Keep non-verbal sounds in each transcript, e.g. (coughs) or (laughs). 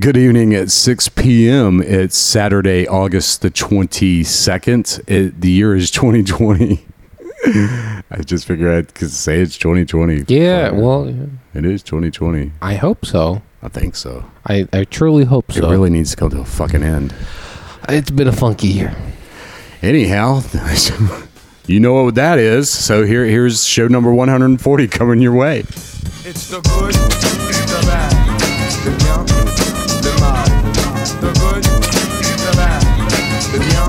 Good evening at 6 p.m. It's Saturday, August the 22nd. It, the year is 2020. (laughs) I just figured I could say it's 2020. Yeah, Fuck. well, yeah. it is 2020. I hope so. I think so. I, I truly hope It so. It really needs to come to a fucking end. it's been a funky year. Anyhow, (laughs) you know what that is. So here, here's show number 140 coming your way. It's the good, the bad, the bien, le bien,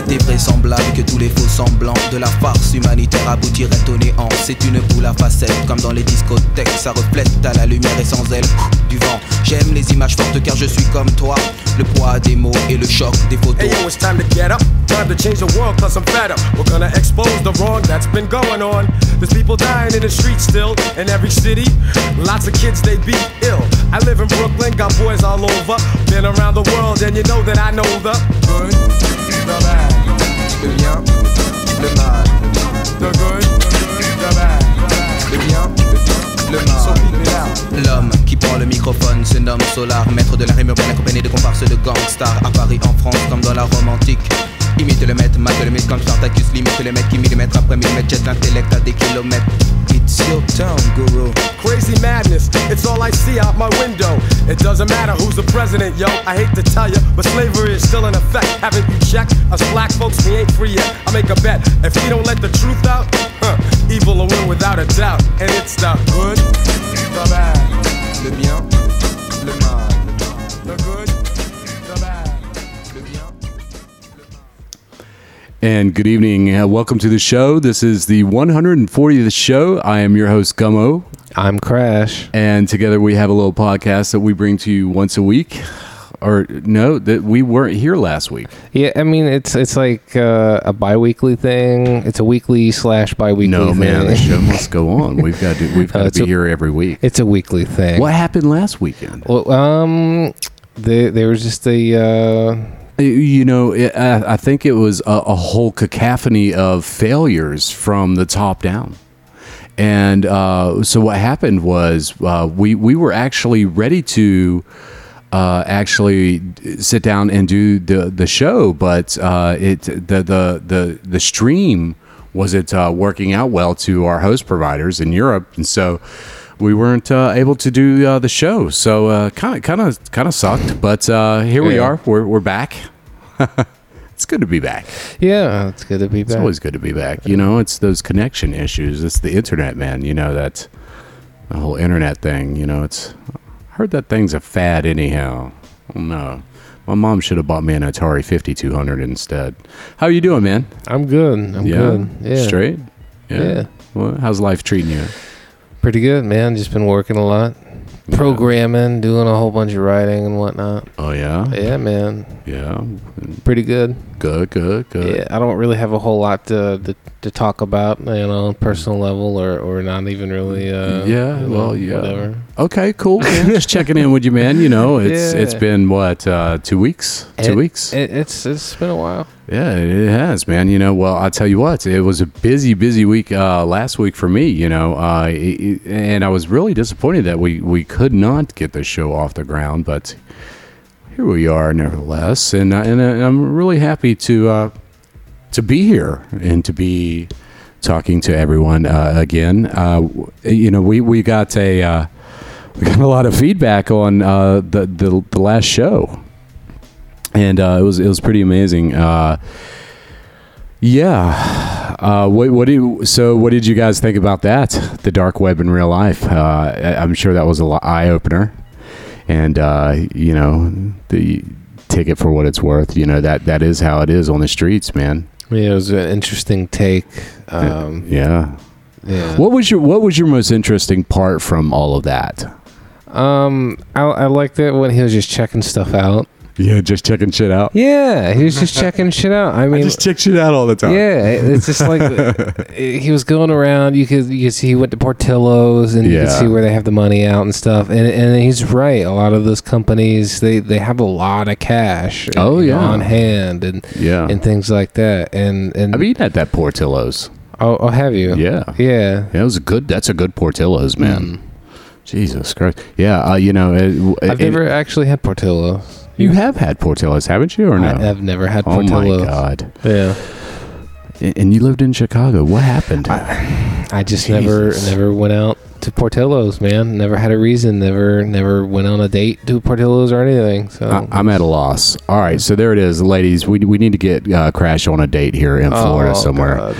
était vraisemblable que tous les faux semblants de la farce humanitaire aboutiraient au néant. C'est une boule à facettes, comme dans les discothèques. Ça reflète à la lumière et sans elle du vent. J'aime les images fortes car je suis comme toi. Le poids des mots et le choc des photos. Hey yo, it's time to get up. Time to change the world, cause I'm fed up. We're gonna expose the wrong that's been going on. There's people dying in the streets still, in every city. Lots of kids, they be ill. I live in Brooklyn, got boys all over. Been around the world, and you know that I know the good, the bad, le bien, le mal. The good, le bien, le mal. L'homme qui prend le microphone se nomme Solar, maître de la rime urbaine accompagné de comparses de gangsters à Paris, en France, comme dans la Rome antique. Imite le maître, mate le mythe comme Spartacus, limite le mec qui millimètre après millimètre jette l'intellect à des kilomètres. It's your town, guru. Crazy madness, it's all I see out my window. It doesn't matter who's the president, yo. I hate to tell you, but slavery is still in effect. Haven't you checked? Us black folks, we ain't free yet. I make a bet. If we don't let the truth out, huh, evil will win without a doubt. And it's the good, the bad, Le bien, le mal. And good evening. Uh, welcome to the show. This is the 140th show. I am your host, Gummo. I'm Crash. And together we have a little podcast that we bring to you once a week. Or no, that we weren't here last week. Yeah, I mean it's it's like uh, a bi-weekly thing. It's a weekly slash bi-weekly No, thing. man, the show (laughs) must go on. We've got to, we've got Uh, to be a- here every week. It's a weekly thing. What happened last weekend? Well, um, there there was just a uh, You know, it, I, I think it was a, a whole cacophony of failures from the top down. And uh, so what happened was uh, we we were actually ready to uh, actually sit down and do the the show, but uh, it the the the the stream wasn't uh, working out well to our host providers in Europe, and so we weren't uh, able to do uh, the show. So kind of kind of kind of sucked, but uh, here we are. We're we're back. (laughs) it's good to be back. yeah. It's good to be back. It's always good to be back. You know, it's those connection issues. It's the internet, man. You know that the whole internet thing. You know, it's I heard that thing's a fad anyhow. Oh, no, my mom should have bought me an Atari Fifty Two Hundred instead. How you doing, man? I'm good. I'm good. Yeah. straight. Yeah. Well, how's life treating you? Pretty good, man. Just been working a lot, programming, doing a whole bunch of writing and whatnot. Oh yeah, Yeah, man. yeah. Pretty good. Good, good, good. Yeah, I don't really have a whole lot to to, to talk about, you know, on a personal level or, or not even really. Uh, Yeah, you know, well, yeah. whatever. Okay, cool. man. (laughs) Just checking in with you, man. You know, it's it's Yeah. been what uh, two weeks? Two It- weeks. It, it's it's been a while. Yeah, it has, man. You know, well, I'll tell you what, it was a busy, busy week uh, last week for me, you know, uh, it- it- and I was really disappointed that we, we could not get the show off the ground, but here we are nevertheless. And, uh, and, uh, I'm really happy to, uh, to be here and to be talking to everyone uh, again. You know, we, we got a, we got a lot of feedback on the, the, the last show and it was it was pretty amazing. Yeah. Uh, what what do so what did you guys think about that? The dark web in real life. Uh, I'm sure that was a eye opener, and uh, you know the take it for what it's worth. You know that that is how it is on the streets, man. Yeah, it was an interesting take. Um, yeah. yeah. What was your what was your most interesting part from all of that? Um, I, I liked it when he was just checking stuff out. Yeah, just checking shit out. Yeah, he was just checking (laughs) shit out. I mean, I just check shit out all the time. yeah, it's just like (laughs) he was going around. You could you could see he went to Portillo's and you could see where they have the money out and stuff. And and he's right. A lot of those companies they they have a lot of cash. Oh, know, yeah. on hand and Yeah. and things like that. And and I've eaten at that Portillo's. oh, oh have you? Yeah. yeah. Yeah, it was a good. That's a good Portillo's, man. Mm. Jesus Christ. Yeah, uh, you know, it, I've it- actually had Portillo's. You have had Portillo's, haven't you, or no? I have never had oh my Portillo's. God! Yeah. And you lived in Chicago. What happened? I just never never went out to Portillo's, man. Never had a reason. Never never went on a date to Portillo's or anything. So I, I'm at a loss. All right, so there it is, ladies. We, we need to get uh, Crash on a date here in Florida Oh, somewhere. God.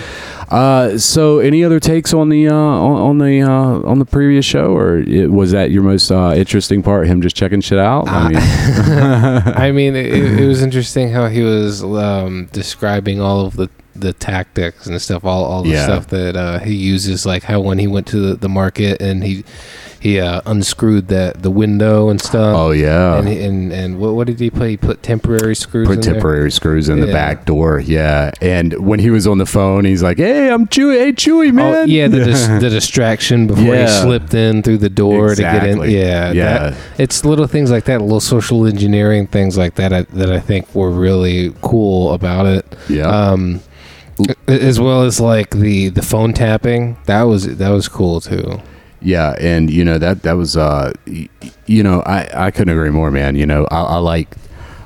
Uh, so any other takes on the uh, on, on the uh, on the previous show, or it, was that your most uh, interesting part? Him just checking shit out. I mean, (laughs) (laughs) I mean, it, it was interesting how he was um, describing all of the, the tactics and stuff, all, all the Yeah. stuff that uh, he uses, like how when he went to the, the market and he he uh, unscrewed that the window and stuff. oh yeah, And, and and what, what did he put? He put temporary screws. put in there? temporary screws in the back door. Yeah, and when he was on the phone, he's like, "Hey, I'm Chewy. Hey, Chewy, Oh, man." yeah, the, dis- (laughs) the distraction before he slipped in through the door to get in. Yeah, Yeah. that- it's little things like that, little social engineering things like that I, that I think were really cool about it. yeah. Um, as well as like the the phone tapping, that was that was cool too. Yeah, and you know that that was uh, you know I I couldn't agree more, man. You know I, I like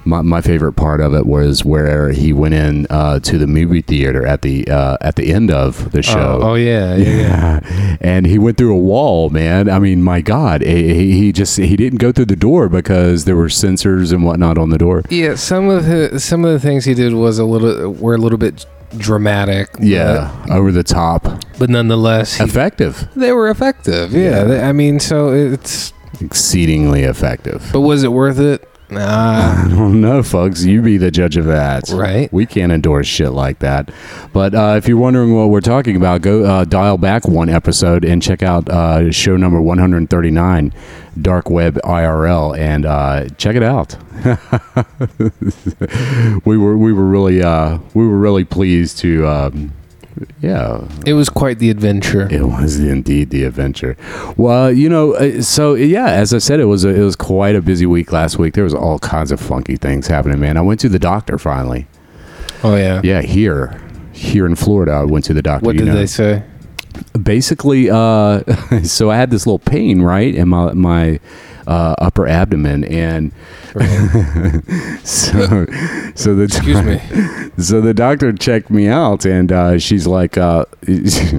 my my favorite part of it was where he went in uh, to the movie theater at the uh, at the end of the show. Oh, oh yeah, yeah, yeah. And he went through a wall, man. I mean, my God, he, he he just he didn't go through the door because there were sensors and whatnot on the door. Yeah, some of the some of the things he did was a little were a little bit dramatic. Yeah, over the top, but, but nonetheless, he- effective, they were effective. Yeah, Yeah. they- I mean, so it's. exceedingly effective. But was it worth it? Nah. (laughs) I don't know, folks. You be the judge of that. Right. We can't endorse shit like that. But uh, if you're wondering what we're talking about, go uh, dial back one episode and check out uh, show number 139, Dark Web IRL, and uh, check it out. (laughs) we were we were really uh, we were really pleased to. Um, yeah, It was quite the adventure. it was indeed the adventure. Well, you know, uh, so yeah, as I said, it was a, it was quite a busy week last week. There was all kinds of funky things happening, man. I went to the doctor finally. Oh yeah. Yeah, here, here in Florida, I went to the doctor. What did know. they say? Basically, uh, (laughs) so I had this little pain right in my my uh, upper abdomen, and (laughs) so so the Excuse me. (laughs) so the doctor checked me out and uh, she's like uh, (laughs)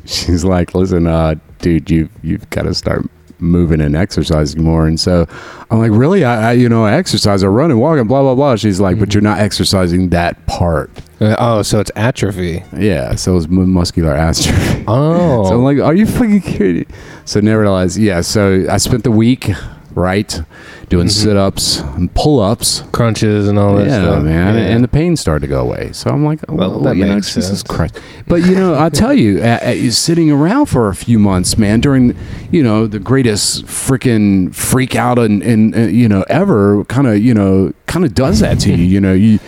she's like listen uh, dude you you've got to start moving and exercising more. And so i'm like really? I, I you know I exercise i run and walk and blah blah blah. She's like but you're not exercising that part. Uh, oh, so it's atrophy. yeah so it's muscular atrophy. Oh. so i'm like are you fucking kidding? So nevertheless yeah so i spent the week right doing sit-ups and pull-ups crunches and all that yeah, stuff. man, Yeah. and the pain started to go away. So I'm like, Well, well, that you know, makes Jesus sense. Christ. But you know, I tell you, uh, uh, sitting around for a few months, man, during you know the greatest freaking freak out and and uh, you know ever, kind of you know kind of does that to you. You know, you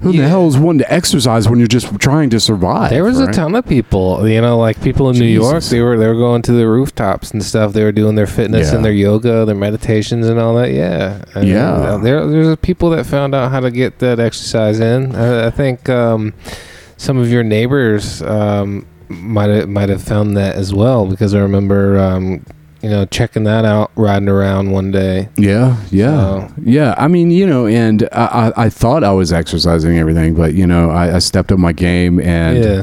who the hell is one to exercise when you're just trying to survive? There was right? a ton of people, you know, like people in New York. They were they were going to the rooftops and stuff. They were doing their fitness Yeah. and their yoga, their meditations and all that. Yeah, I mean, Yeah. There there's people that found out how to get that exercise in. I, I think um, some of your neighbors um, might have might have found that as well because I remember. Um, you know, checking that out, riding around one day. Yeah, yeah, So- yeah. I mean, you know, and I, I, I thought I was exercising everything, but you know, I, I stepped up my game and yeah,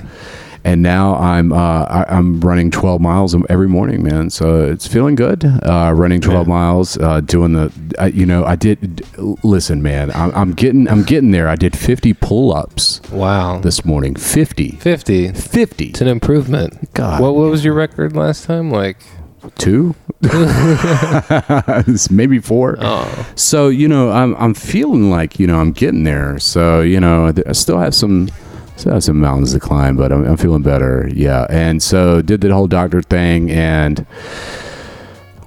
and now I'm uh, I, I'm running 12 miles every morning, man. So it's feeling good. Uh, running 12 Yeah. miles, uh, doing the, I, you know, I did. Listen, man, I'm, I'm getting I'm getting there. I did 50 pull-ups wow, this morning. 50, fifty. 50, It's an improvement. God. what what was your record last time? Like, two, (laughs) maybe four. oh, So you know, I'm I'm feeling like you know I'm getting there. So you know, I still have some. Still have some mountains to climb, but I'm, I'm feeling better. Yeah, and so did the whole doctor thing, and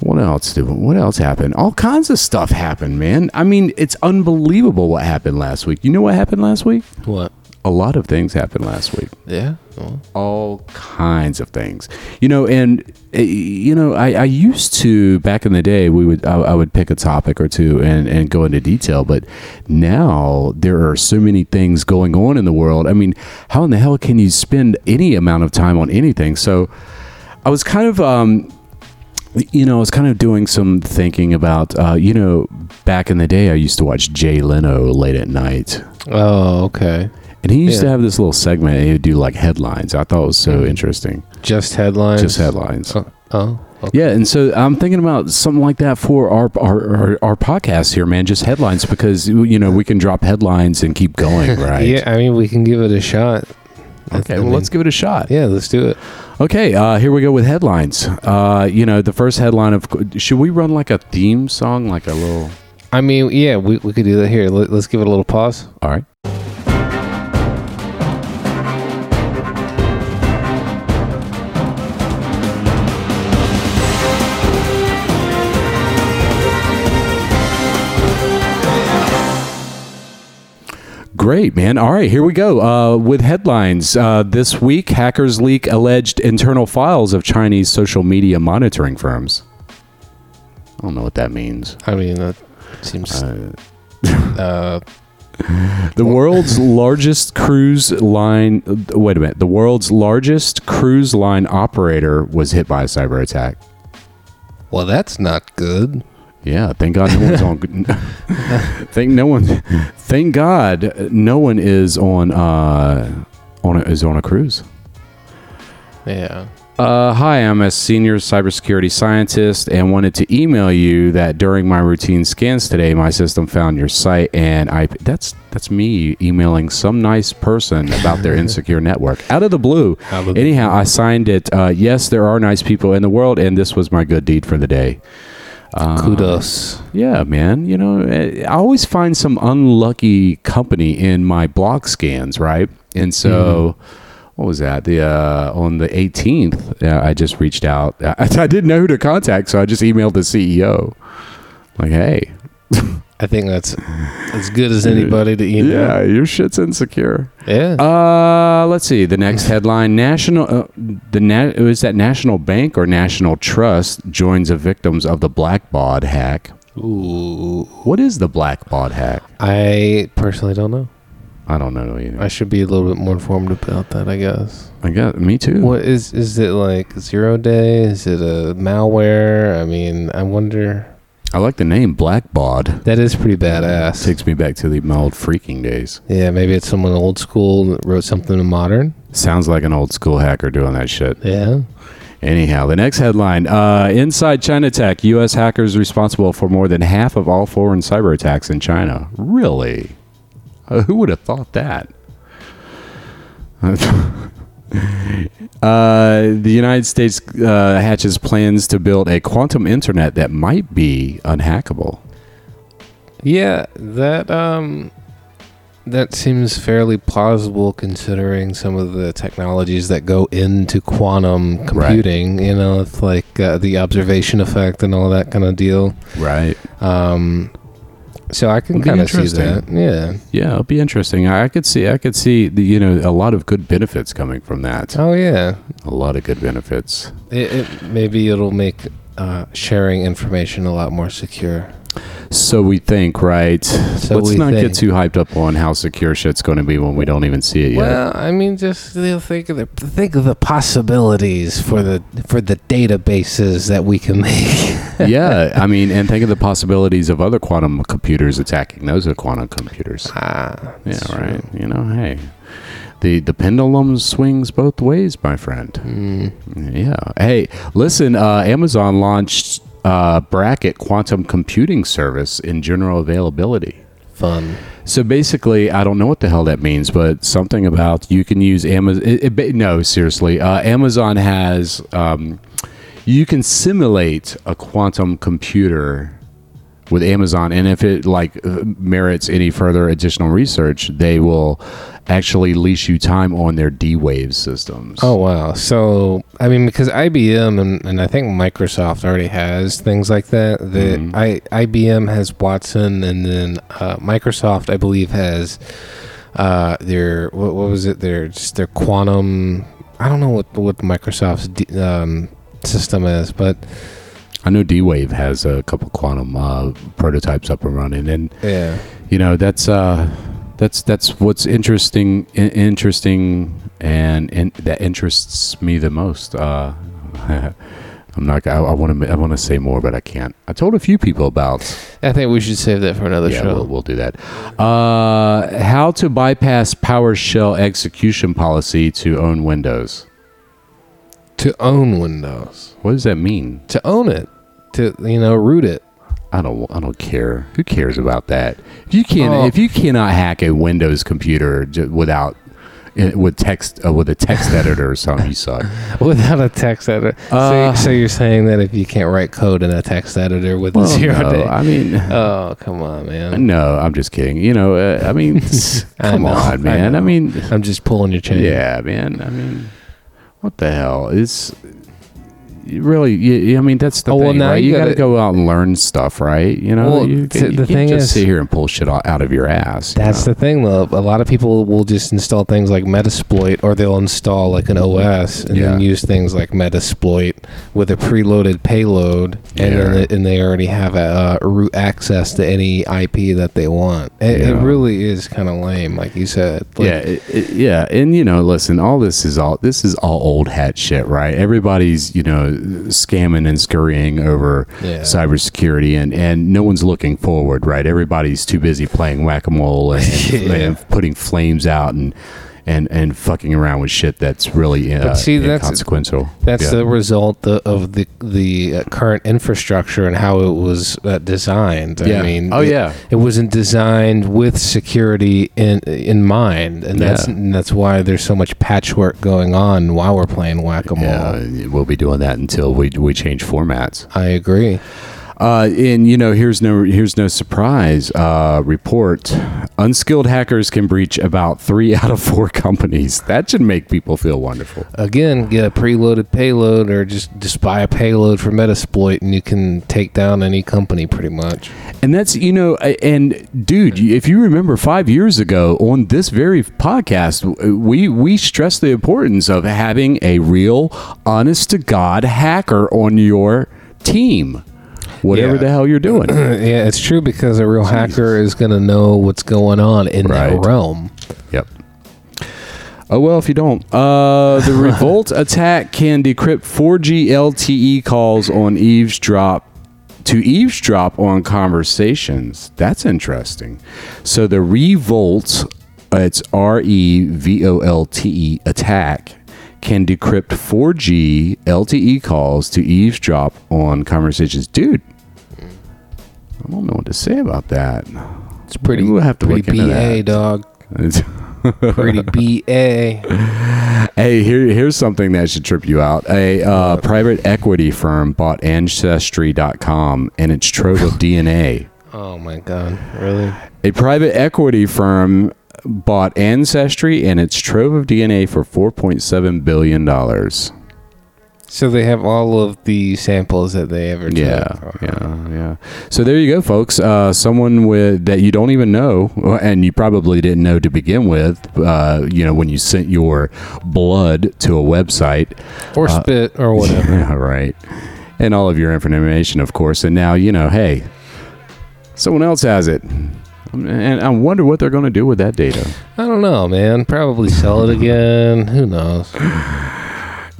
what else? Did, what else happened? All kinds of stuff happened, man. I mean, it's unbelievable what happened last week. You know what happened last week? what? A lot of things happened last week Yeah. Well, all kinds of things you know and uh, you know I, I used to back in the day we would I, I would pick a topic or two and, and go into detail but now there are so many things going on in the world i mean how in the hell can you spend any amount of time on anything so i was kind of um You know, I was kind of doing some thinking about, uh, you know, back in the day, I used to watch Jay Leno late at night. Oh, okay. And he used to have this little segment. And he would do like headlines. I thought it was so interesting. Just headlines. Just headlines. Oh, oh okay. Yeah, and so I'm thinking about something like that for our our, our our podcast here, man. Just headlines because you know we can drop headlines and keep going, (laughs) right? Yeah, I mean, we can give it a shot. Okay, I well, mean, let's give it a shot. Yeah, let's do it. Okay, uh, here we go with headlines. Uh, you know, the first headline of should we run like a theme song, like a little? I mean, yeah, we, we could do that here. Let, let's give it a little pause. All right. Great, man. All right, here we go. Uh, with headlines. Uh, this week, hackers leak alleged internal files of Chinese social media monitoring firms. I don't know what that means. I mean, that seems. Uh, Uh, (laughs) The world's largest cruise line. uh, Wait a minute. The world's largest cruise line operator was hit by a cyber attack. well, that's not good. Yeah, thank God no one's on. (laughs) (laughs) thank no one. Thank God no one is on. Uh, on a, is on a cruise. Yeah. Uh, hi, I'm a senior cybersecurity scientist and wanted to email you that during my routine scans today, my system found your site and I that's that's me emailing some nice person about their (laughs) insecure network out of the blue. Of the Anyhow, I signed it. Uh, yes, there are nice people in the world, and this was my good deed for the day. Uh, Kudos. yeah, man. You know, eh, I always find some unlucky company in my block scans, right? And so, what was that? The uh, on the 18th, uh, I just reached out. I, (laughs) I didn't know who to contact, so I just emailed the CEO. Like, hey, I think that's as good as anybody to email. yeah, your shit's insecure. Yeah. Uh, let's see. The next (laughs) headline: National, uh, the na- is that National Bank or National Trust joins the victims of the Blackbaud hack. Ooh. What is the Blackbaud hack? I personally don't know. I don't know either. I should be a little bit more informed about that, I guess. I got me too. What is is it like zero day? Is it a malware? I mean, I wonder. I like the name Blackbaud. That is pretty badass. Takes me back to the my old freaking days. Yeah, maybe it's someone old school that wrote something modern. Sounds like an old school hacker doing that shit. Yeah. Anyhow, the next headline: uh, Inside China Tech, U.S. hackers responsible for more than half of all foreign cyber attacks in China. Really? Uh, who would have thought that? (laughs) (laughs) uh, the United States uh, hatches plans to build a quantum internet that might be unhackable. Yeah, that um that seems fairly plausible considering some of the technologies that go into quantum computing, you know, it's like uh, the observation effect and all that kind of deal. Right. Um so I can be kind of see that. interesting. Yeah. Yeah, it'll be interesting. I, I could see, I could see the, you know, a lot of good benefits coming from that. Oh yeah. A lot of good benefits. It, it maybe it'll make uh, sharing information a lot more secure. So we think, right? So Let's not think. get too hyped up on how secure shit's going to be when we don't even see it yet. Well, I mean, just you know, think of the think of the possibilities for the for the databases that we can make. (laughs) yeah, I mean, and think of the possibilities of other quantum computers attacking those are quantum computers. ah, Yeah, that's right. You know, hey, the the pendulum swings both ways, my friend. Mm. Yeah. Hey, listen. Uh, Amazon launched uh, Braket quantum computing service in general availability. Fun. So basically, I don't know what the hell that means, but something about you can use Amazon. It, it, no, seriously, uh, Amazon has. Um, you can simulate a quantum computer with Amazon, and if it like uh, merits any further additional research, they will actually lease you time on their D Wave systems. Oh wow! So I mean, because IBM and, and I think Microsoft already has things like that. The Mhm. I IBM has Watson, and then uh, Microsoft, I believe, has uh, their what, what was it? Their just their quantum. I don't know what what Microsoft's um, system is, but I know D Wave has a couple quantum uh, prototypes up and running, and yeah, you know that's uh that's that's what's interesting in, interesting and, and that interests me the most uh (laughs) I'm not. I, I want to. I want to say more, but I can't. I told a few people about. I think we should save that for another Yeah, show. we'll, we'll do that. Uh, how to bypass PowerShell execution policy to own Windows. to own Windows, What does that mean? to own it, to you know root it. I don't. I don't care. Who cares about that? If you can't. Oh. If you cannot hack a Windows computer without eh, with text uh, with a text editor or something, you suck. (laughs) Without a text editor. Uh, so, so you're saying that if you can't write code in a text editor with Well, zero no, day. I mean. (laughs) oh, come on, man. No, I'm just kidding. You know, uh, I mean, (laughs) I come know, I on, man. I, know. mean, I'm just pulling your chain. yeah, man. I mean, what the hell? It's you really. You, I mean, that's the Oh, well, thing. now right? you You got to go out and learn stuff, right? You know, Well, you, t- you the thing just is- sit here and pull shit out of your ass. That's know? the thing, though. A lot of people will just install things like Metasploit, or they'll install like an OS and then use things like Metasploit with a preloaded payload, and then Yeah. it, and they already have a, uh root access to any IP that they want. It, it really is kind of lame, like you said. Like, yeah, it- yeah, and you know, listen, all this is all this is all old hat shit, right? Everybody's you know scamming and scurrying over Yeah. cybersecurity, and and no one's looking forward, right? Everybody's too busy playing whack a mole and, (laughs) Yeah. and putting flames out and. And, and fucking around with shit that's really uh, see, that's- inconsequential. That's Yeah. the result of the the uh, current infrastructure and how it was uh, designed. Yeah. I mean, Oh, it- yeah. it wasn't designed with security in in mind, and that's Yeah. and that's why there's so much patchwork going on while we're playing whack a mole. Yeah, we'll be doing that until we we change formats. I agree. Uh, and you know, here's no here's no surprise. Uh, report: unskilled hackers can breach about three (laughs) out of four companies. That should make people feel wonderful. Again, get a preloaded payload, or just just buy a payload for Metasploit, and you can take down any company pretty much. And that's you know, and dude, if you remember five years ago on this very podcast, we we stressed the importance of having a real, honest to god hacker on your team, whatever Yeah. the hell you're doing. (clears throat) yeah, it's true because a real hacker is going to know what's going on in Right. that realm. Yep. Oh well, if you don't, uh, the (laughs) ReVoLTE attack can decrypt 4G LTE calls on eavesdrop to eavesdrop on conversations. That's interesting. So the ReVoLTE, uh, it's R E V O L T E attack can decrypt 4G LTE calls to eavesdrop on conversations. Dude, I don't know what to say about that. It's pretty. Maybe we'll have to pretty look into BA, that. dog. (laughs) Pretty BA. Hey, here, here's something that should trip you out. A uh, private equity firm bought Ancestry.com and its trove of (laughs) DNA. Oh my god, really? A private equity firm bought Ancestry and its trove of DNA for $4.7 billion. So they have all of the samples that they ever took. Yeah, yeah, yeah. So there you go, folks. Uh, someone with that you don't even know, and you probably didn't know to begin with. Uh, you know, when you sent your blood to a website, Or Uh, spit or (laughs) whatever. Yeah, right. And all of your information, of course. And now, you know, hey, someone else has it. And I wonder what they're going to do with that data. I don't know, man. Probably sell it again. Who knows? (sighs)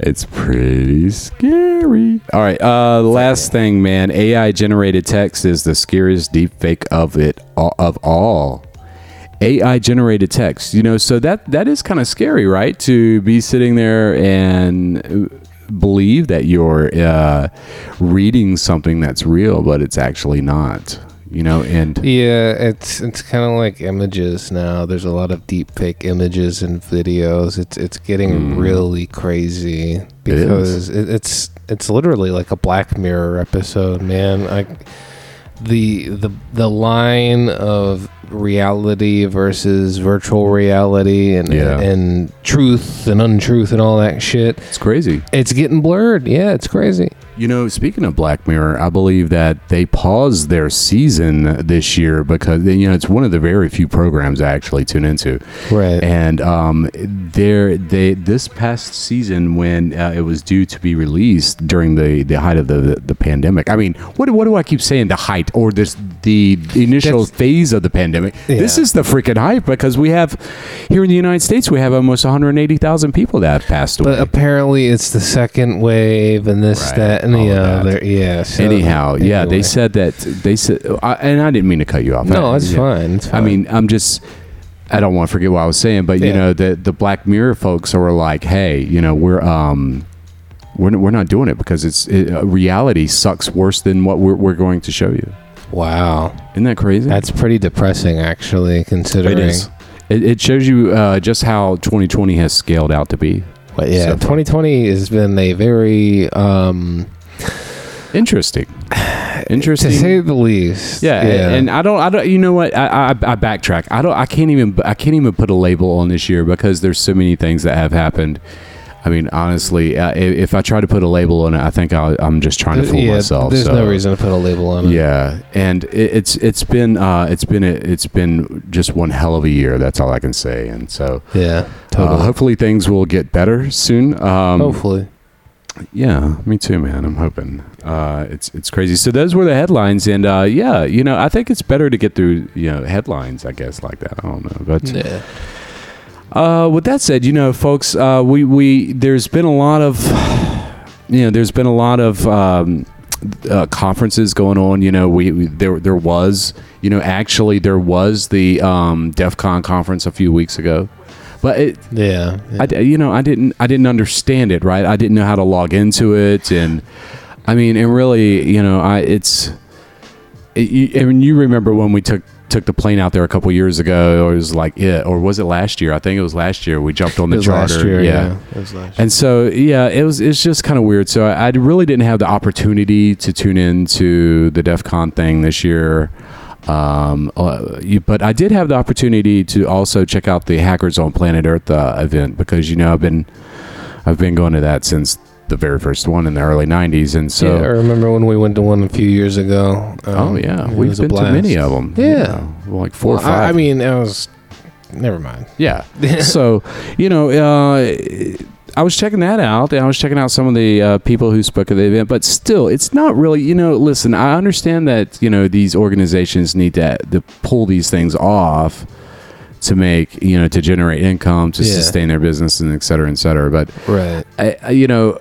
It's pretty scary. All right. Uh, last thing, man. AI generated text is the scariest deepfake of it of all. AI generated text. You know, so that that is kind of scary, right? To be sitting there and believe that you're uh, reading something that's real, but it's actually not. You know, and Yeah, it's it's kind of like images now. There's a lot of deep fake images and videos. It's it's getting Mm. really crazy because it, it's it's literally like a Black Mirror episode, man. Like the the the line of reality versus virtual reality and Yeah. and truth and untruth and all that shit. it's crazy. It's getting blurred. Yeah, it's crazy. You know, speaking of Black Mirror, I believe that they paused their season this year because you know it's one of the very few programs I actually tune into. Right. And um, there, they this past season when uh, it was due to be released during the, the height of the the pandemic. I mean, what what do I keep saying? The height or this the initial That's- phase of the pandemic. This is the freaking hype because we have here in the United States we have almost 180,000 people that have passed away. But apparently, it's the second wave and this, Right. that, Anyhow, that. there, yeah. so- Anyhow, yeah, they said that they said, I, and I didn't mean to cut you off. No, I- it's yeah. fine. It's fine. I mean, I'm just. I don't want to forget what I was saying, but you know, the the Black Mirror folks are like, "Hey, you know, we're um, we're we're not doing it because it's it, uh, reality sucks worse than what we're we're going to show you." wow, Isn't that crazy? that's pretty depressing, actually, considering. it is. It, it shows you uh, just how 2020 has scaled out to be. But yeah, So 2020 has been a very, um, Interesting. (sighs) Interesting. To say the least. Yeah, and I don't, I don't, you know what? I, I, I backtrack. I don't, I can't even, I can't even put a label on this year because there's so many things that have happened. I mean, honestly, uh, if I try to put a label on it, I think I'll, I'm just trying to fool yeah, myself. There's so- no reason to put a label on it. Yeah, and it, it's it's been uh, it's been a, it's been just one hell of a year. That's all I can say. And so, Yeah, uh, totally. hopefully, things will get better soon. Um, Hopefully. Yeah, me too, man. I'm hoping. Uh, it's it's crazy. So those were the headlines, and uh, yeah, you know, I think it's better to get through you know headlines, I guess, like that. I don't know, but Yeah. uh, with that said, you know, folks, uh, we we there's been a lot of you know there's been a lot of um, uh, conferences going on. You know, we, we there there was you know actually there was the um, DEF CON conference a few weeks ago, but it Yeah. I, d- you know, I didn't, I didn't understand it, right? I didn't know how to log into it, and I mean, and really, you know, I it's, it, you, I mean, you remember when we took took the plane out there a couple years ago, or it was like it, or was it last year? I think it was last year. We jumped on the charter, year. Yeah. It was last year. and so, yeah, it was it's just kind of weird. So I, I really didn't have the opportunity to tune in to the DEF CON thing this year. Um, uh, you, but I did have the opportunity to also check out the Hackers on Planet Earth uh, event because you know I've been I've been going to that since the very first one in the early '90s, and so yeah, I remember when we went to one a few years ago. oh Um, yeah, we've been to many of them. Yeah. like four Well, or five. I, I mean, it was. Never mind. Yeah. (laughs) so, you know, uh, I was checking that out, and I was checking out some of the uh, people who spoke at the event. But still, it's not really. You know, listen, I understand that you know these organizations need to to pull these things off to make you know to generate income to Yeah. sustain their business and et cetera, et cetera. But Right. I, I- you know,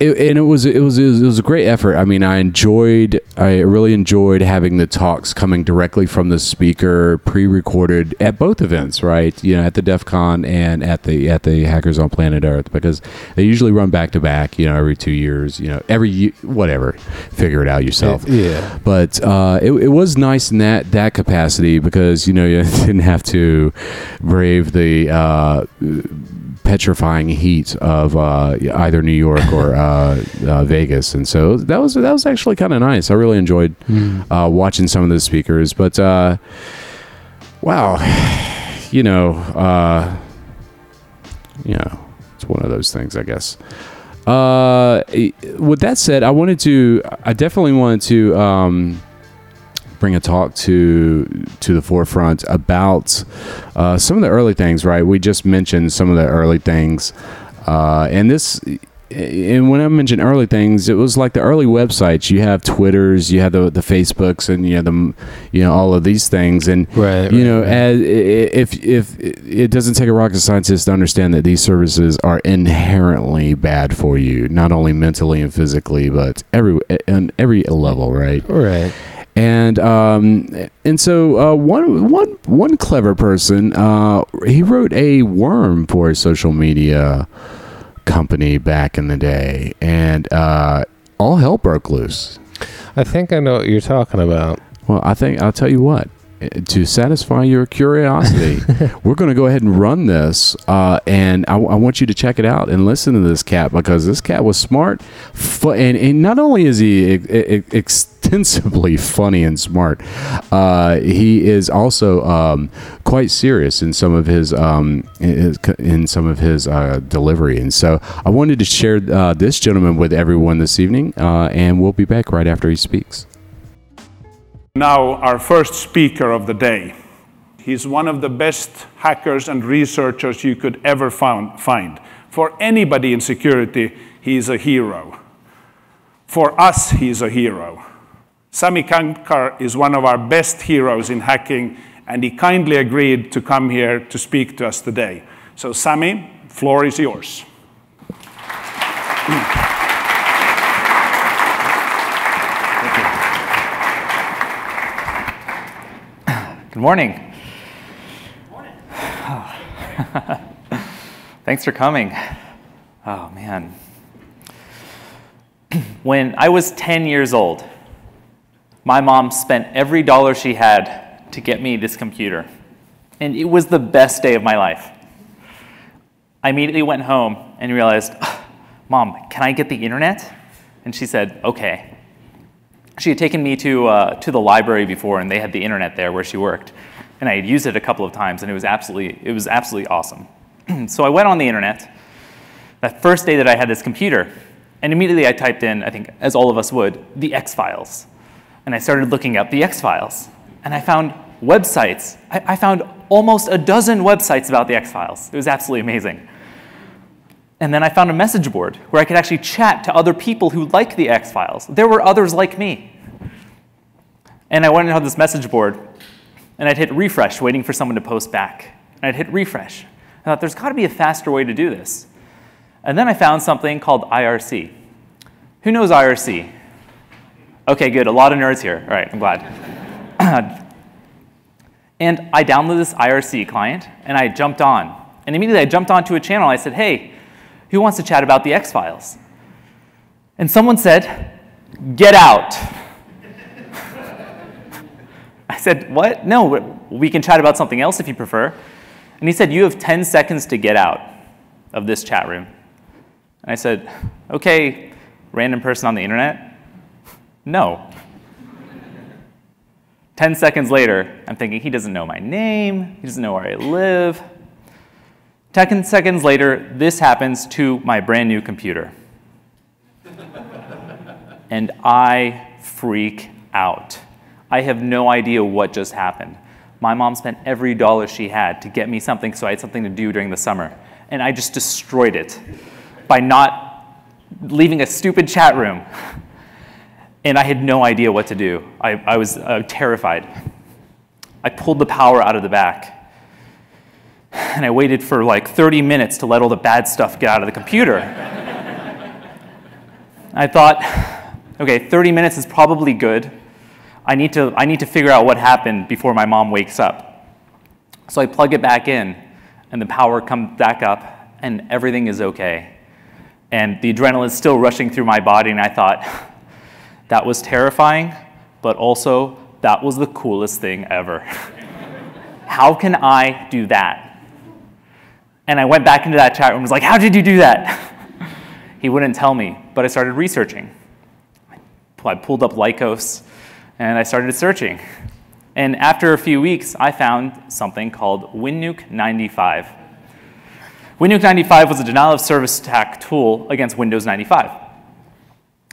it, and it was it was it was a great effort. I mean, I enjoyed I really enjoyed having the talks coming directly from the speaker, pre-recorded at both events, right? You know, at the DEF CON and at the at the Hackers on Planet Earth because they usually run back to back. You know, every two years. You know, every whatever. Figure it out yourself. Yeah. But uh, it, it was nice in that that capacity because you know (laughs) you didn't have to brave the uh, petrifying heat of uh, either New York or uh, uh, Vegas, and so that was that was actually kind of nice. I really enjoyed uh, watching some of the speakers, but uh, wow, you know, uh, you know, it's one of those things, I guess. Uh, with that said, I wanted to, I definitely wanted to um, bring a talk to to the forefront about uh, some of the early things. Right, we just mentioned some of the early things, uh, and this. And when I mentioned early things, it was like the early websites. You have Twitters, you have the the Facebooks, and you have the, you know, all of these things. And Right. you right, know, right. as, if if it doesn't take a rocket scientist to understand that these services are inherently bad for you, not only mentally and physically, but every on every level, right? right. And um, and so uh, one one one clever person, uh, he wrote a worm for social media company back in the day, and uh, all hell broke loose. I think I know what you're talking about. Well, I think I'll tell you what. To satisfy your curiosity, (laughs) we're going to go ahead and run this, uh, and I, I want you to check it out and listen to this cat because this cat was smart, fu- and, and not only is he e- e- extensively (laughs) funny and smart, uh, he is also um, quite serious in some of his um, in in some of his uh, delivery. And so, I wanted to share uh, this gentleman with everyone this evening, uh, and we'll be back right after he speaks. Now, our first speaker of the day. He's one of the best hackers and researchers you could ever found, find. For anybody in security, he's a hero. For us, he's a hero. Samy Kamkar is one of our best heroes in hacking, and he kindly agreed to come here to speak to us today. So, Sami, floor is yours. (clears throat) Good morning. Good morning. Thanks for coming. Oh, man. when I was 10 years old, my mom spent every dollar she had to get me this computer. And it was the best day of my life. I immediately went home and realized, Mom, can I get the internet? And she said, Okay. She had taken me to, uh, to the library before, and they had the internet there where she worked. And I had used it a couple of times, and it was absolutely, it was absolutely awesome. (clears throat) so I went on the internet that first day that I had this computer, and immediately I typed in, I think, as all of us would, the X Files. And I started looking up the X Files. And I found websites. I, I found almost a dozen websites about the X Files. It was absolutely amazing. And then I found a message board where I could actually chat to other people who like the X Files. There were others like me. And I went into this message board, and I'd hit refresh, waiting for someone to post back. And I'd hit refresh. I thought, there's got to be a faster way to do this. And then I found something called IRC. Who knows IRC? Okay, good. A lot of nerds here. All right, I'm glad. (clears throat) and I downloaded this IRC client, and I jumped on. And immediately I jumped onto a channel. I said, hey, who wants to chat about the X Files? And someone said, get out. (laughs) I said, what? No, we can chat about something else if you prefer. And he said, you have 10 seconds to get out of this chat room. And I said, okay, random person on the internet? No. (laughs) 10 seconds later, I'm thinking, he doesn't know my name, he doesn't know where I live. 10 seconds later, this happens to my brand new computer. (laughs) and I freak out. I have no idea what just happened. My mom spent every dollar she had to get me something so I had something to do during the summer. And I just destroyed it by not leaving a stupid chat room. (laughs) And I had no idea what to do. I, I was uh, terrified. I pulled the power out of the back. (sighs) And I waited for like 30 minutes to let all the bad stuff get out of the computer. (laughs) I thought, (sighs) okay, 30 minutes is probably good. I need, to, I need to figure out what happened before my mom wakes up. So I plug it back in, and the power comes back up, and everything is okay and the adrenaline is still rushing through my body, and I thought, (sighs) that was terrifying, but also, that was the coolest thing ever. (laughs) How can I do that? And I went back into that chat room and was like, How did you do that? (laughs) he wouldn't tell me, but I started researching. I pulled up Lycos and I started searching. And after a few weeks, I found something called WinNuke 95. WinNuke 95 was a denial of service attack tool against Windows 95.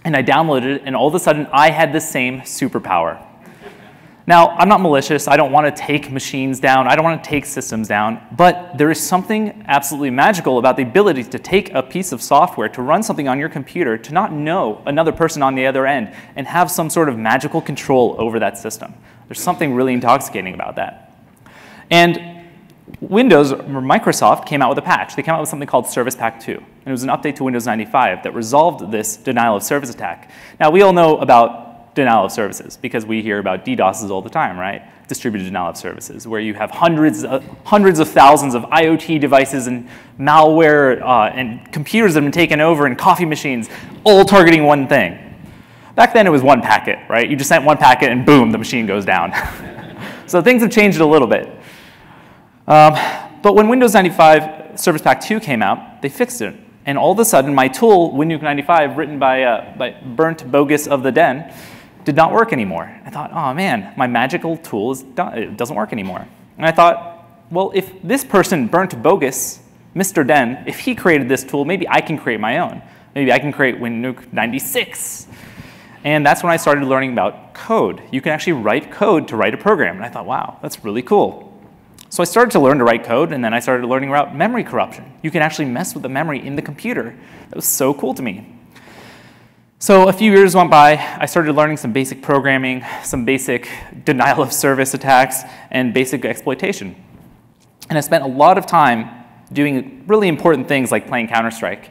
And I downloaded it, and all of a sudden, I had the same superpower. Now, I'm not malicious. I don't want to take machines down. I don't want to take systems down. But there is something absolutely magical about the ability to take a piece of software, to run something on your computer, to not know another person on the other end, and have some sort of magical control over that system. There's something really intoxicating about that. And Windows, or Microsoft, came out with a patch. They came out with something called Service Pack 2. And it was an update to Windows 95 that resolved this denial of service attack. Now, we all know about denial of services because we hear about DDoSes all the time, right? Distributed denial of services, where you have hundreds, of, hundreds of thousands of IoT devices and malware uh, and computers that have been taken over and coffee machines, all targeting one thing. Back then, it was one packet, right? You just sent one packet and boom, the machine goes down. (laughs) so things have changed a little bit. Um, but when Windows 95 Service Pack 2 came out, they fixed it. And all of a sudden, my tool, WinNuke 95, written by, uh, by Bernd Bogus of the Den, did not work anymore. I thought, oh man, my magical tool is it doesn't work anymore. And I thought, well, if this person, burnt Bogus, Mr. Den, if he created this tool, maybe I can create my own. Maybe I can create WinNuke 96. And that's when I started learning about code. You can actually write code to write a program. And I thought, wow, that's really cool. So I started to learn to write code, and then I started learning about memory corruption. You can actually mess with the memory in the computer. That was so cool to me. So a few years went by, I started learning some basic programming, some basic (laughs) denial of service attacks, and basic exploitation. And I spent a lot of time doing really important things like playing Counter-Strike.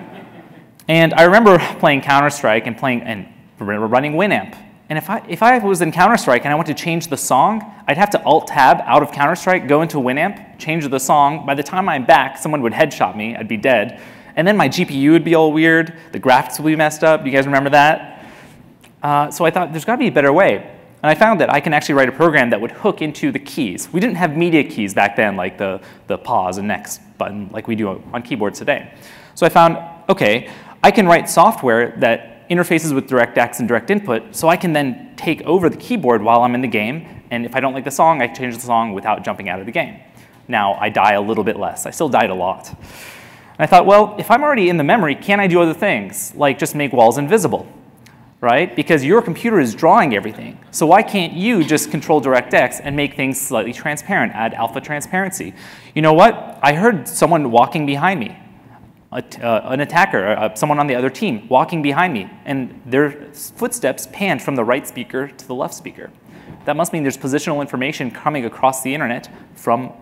(laughs) and I remember playing Counter-Strike and playing and running Winamp. And if I, if I was in Counter Strike and I want to change the song, I'd have to Alt Tab out of Counter Strike, go into Winamp, change the song. By the time I'm back, someone would headshot me, I'd be dead. And then my GPU would be all weird, the graphics would be messed up. Do you guys remember that? Uh, so I thought there's got to be a better way. And I found that I can actually write a program that would hook into the keys. We didn't have media keys back then, like the, the pause and next button, like we do on keyboards today. So I found, okay, I can write software that interfaces with DirectX and direct input, so I can then take over the keyboard while I'm in the game, and if I don't like the song, I change the song without jumping out of the game. Now, I die a little bit less. I still died a lot. I thought, well, if I'm already in the memory, can I do other things, like just make walls invisible? Right? Because your computer is drawing everything. So why can't you just control DirectX and make things slightly transparent, add alpha transparency? You know what? I heard someone walking behind me uh, an attacker, uh, someone on the other team, walking behind me, and their footsteps panned from the right speaker to the left speaker. That must mean there's positional information coming across the internet from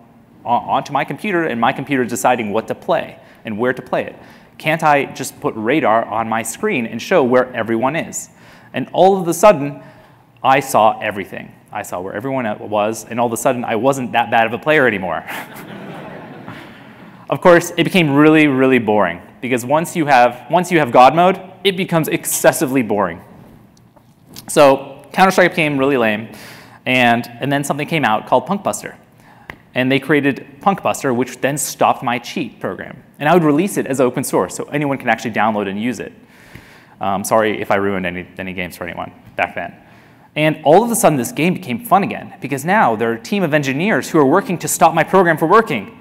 onto my computer, and my computer deciding what to play and where to play it. Can't I just put radar on my screen and show where everyone is? And all of a sudden, I saw everything. I saw where everyone was, and all of a sudden, I wasn't that bad of a player anymore. (laughs) Of course, it became really, really boring because once you have, once you have God mode, it becomes excessively boring. So Counter-Strike became really lame, and, and then something came out called Punkbuster. And they created Punkbuster, which then stopped my cheat program. And I would release it as open source, so anyone can actually download and use it. Um, sorry if I ruined any, any games for anyone back then. And all of a sudden, this game became fun again, because now there are a team of engineers who are working to stop my program from working.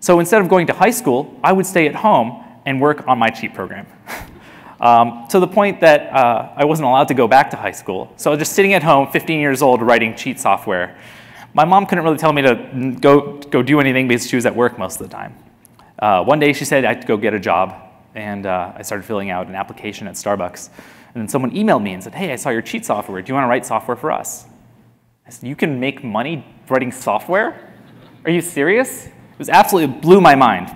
So instead of going to high school, I would stay at home and work on my cheat program. (laughs) um, to the point that uh, I wasn't allowed to go back to high school. So I was just sitting at home, 15 years old, writing cheat software. My mom couldn't really tell me to go, go do anything because she was at work most of the time. Uh, one day she said I had to go get a job, and uh, I started filling out an application at Starbucks. And then someone emailed me and said, Hey, I saw your cheat software. Do you want to write software for us? I said, You can make money writing software? Are you serious? It was absolutely blew my mind.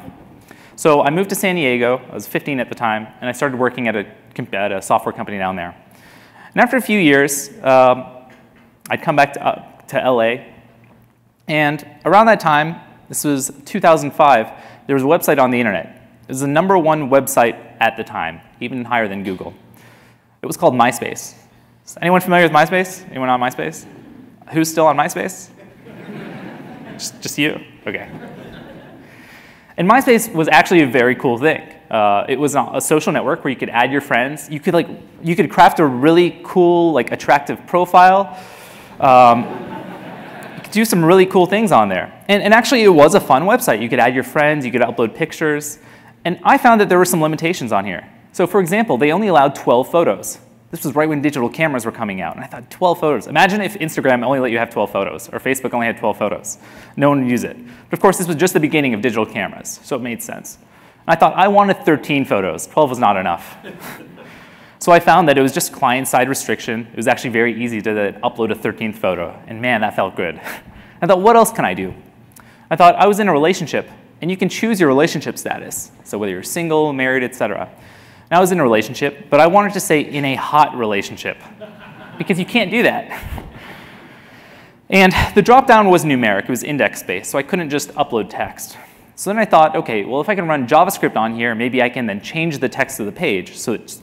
So I moved to San Diego. I was 15 at the time, and I started working at a, at a software company down there. And after a few years, um, I'd come back to, uh, to LA. And around that time, this was 2005, there was a website on the internet. It was the number one website at the time, even higher than Google. It was called MySpace. Is anyone familiar with MySpace? Anyone on MySpace? Who's still on MySpace? (laughs) just, just you? Okay. And MySpace was actually a very cool thing. Uh, it was a social network where you could add your friends. You could like you could craft a really cool, like attractive profile. Um, do some really cool things on there. And, and actually, it was a fun website. You could add your friends. You could upload pictures. And I found that there were some limitations on here. So, for example, they only allowed 12 photos. This was right when digital cameras were coming out. And I thought, 12 photos. Imagine if Instagram only let you have 12 photos, or Facebook only had 12 photos. No one would use it. But of course, this was just the beginning of digital cameras, so it made sense. And I thought, I wanted 13 photos. 12 was not enough. (laughs) so I found that it was just client-side restriction. It was actually very easy to upload a 13th photo. And man, that felt good. (laughs) I thought, what else can I do? I thought, I was in a relationship, and you can choose your relationship status. So whether you're single, married, etc. And I was in a relationship, but I wanted to say in a hot relationship (laughs) because you can't do that. (laughs) And the dropdown was numeric, it was index based, so I couldn't just upload text. So then I thought, okay, well, if I can run JavaScript on here, maybe I can then change the text of the page so it,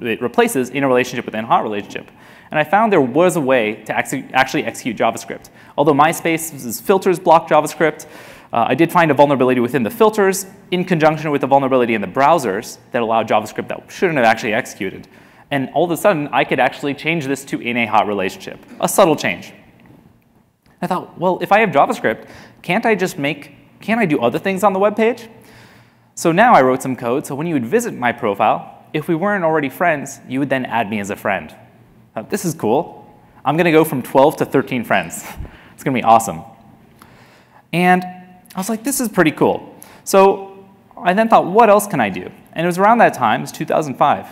it replaces in a relationship with a hot relationship. And I found there was a way to actually execute JavaScript. Although MySpace's filters block JavaScript, uh, I did find a vulnerability within the filters in conjunction with a vulnerability in the browsers that allowed JavaScript that shouldn't have actually executed. And all of a sudden, I could actually change this to in a hot relationship, a subtle change. I thought, well, if I have JavaScript, can't I just make, can't I do other things on the web page? So now I wrote some code, so when you would visit my profile, if we weren't already friends, you would then add me as a friend. Uh, this is cool. I'm gonna go from 12 to 13 friends. (laughs) It's gonna be awesome. And I was like, this is pretty cool. So I then thought, what else can I do? And it was around that time, it was 2005,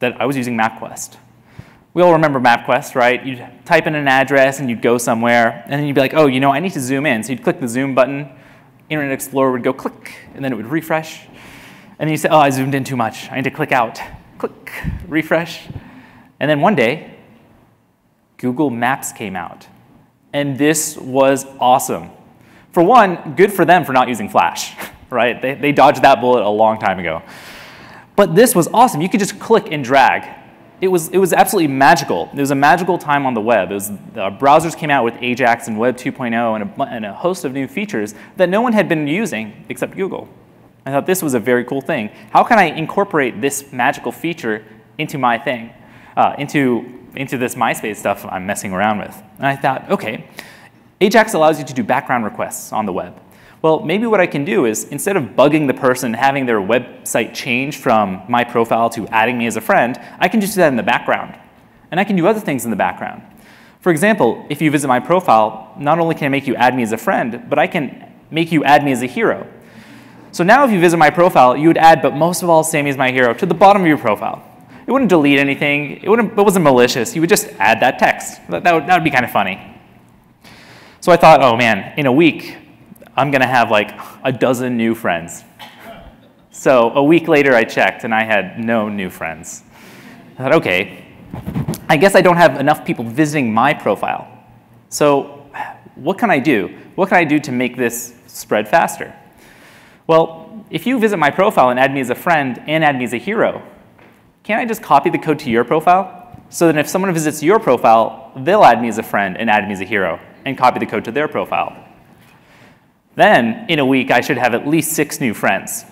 that I was using MapQuest. We all remember MapQuest, right? You'd type in an address and you'd go somewhere, and then you'd be like, oh, you know, I need to zoom in. So you'd click the zoom button, Internet Explorer would go click, and then it would refresh. And then you say, oh, I zoomed in too much. I need to click out. Click, refresh. And then one day, Google Maps came out. And this was awesome. For one, good for them for not using Flash, (laughs) right? They, they dodged that bullet a long time ago. But this was awesome. You could just click and drag. It was, it was absolutely magical. It was a magical time on the web. It was, the browsers came out with Ajax and Web 2.0 and a, and a host of new features that no one had been using except Google. I thought this was a very cool thing. How can I incorporate this magical feature into my thing, uh, into, into this MySpace stuff I'm messing around with? And I thought, okay, Ajax allows you to do background requests on the web. Well, maybe what I can do is instead of bugging the person, having their website change from my profile to adding me as a friend, I can just do that in the background. And I can do other things in the background. For example, if you visit my profile, not only can I make you add me as a friend, but I can make you add me as a hero. So now if you visit my profile, you would add, but most of all, Samy's my hero, to the bottom of your profile. It wouldn't delete anything. It, wouldn't, it wasn't malicious. You would just add that text. That, that, would, that would be kind of funny. So I thought, oh man, in a week, I'm going to have like a dozen new friends. So a week later, I checked and I had no new friends. I thought, okay, I guess I don't have enough people visiting my profile. So what can I do? What can I do to make this spread faster? Well, if you visit my profile and add me as a friend and add me as a hero, can't I just copy the code to your profile? So that if someone visits your profile, they'll add me as a friend and add me as a hero and copy the code to their profile. Then, in a week, I should have at least six new friends.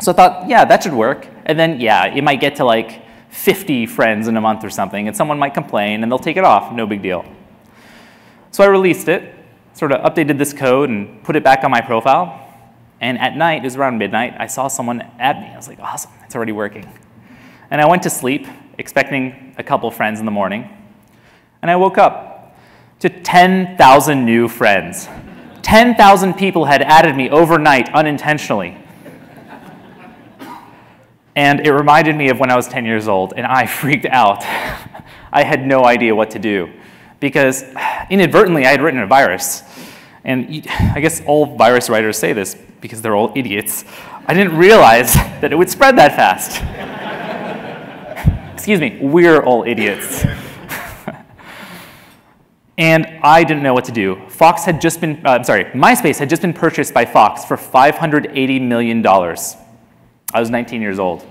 So I thought, yeah, that should work. And then, yeah, it might get to like 50 friends in a month or something, and someone might complain, and they'll take it off, no big deal. So I released it, sort of updated this code, and put it back on my profile. And at night, it was around midnight, I saw someone add me. I was like, awesome, it's already working. And I went to sleep, expecting a couple friends in the morning. And I woke up to 10,000 new friends. 10,000 people had added me overnight unintentionally. And it reminded me of when I was 10 years old, and I (laughs) freaked out. I had no idea what to do because inadvertently I had written a virus. And I guess all virus writers say this because they're all idiots. I didn't realize that it would spread that fast. Excuse me, we're all idiots. (laughs) and I didn't know what to do. Fox had just been, uh, I'm sorry, MySpace had just been purchased by Fox for $580 million. I was 19 years old,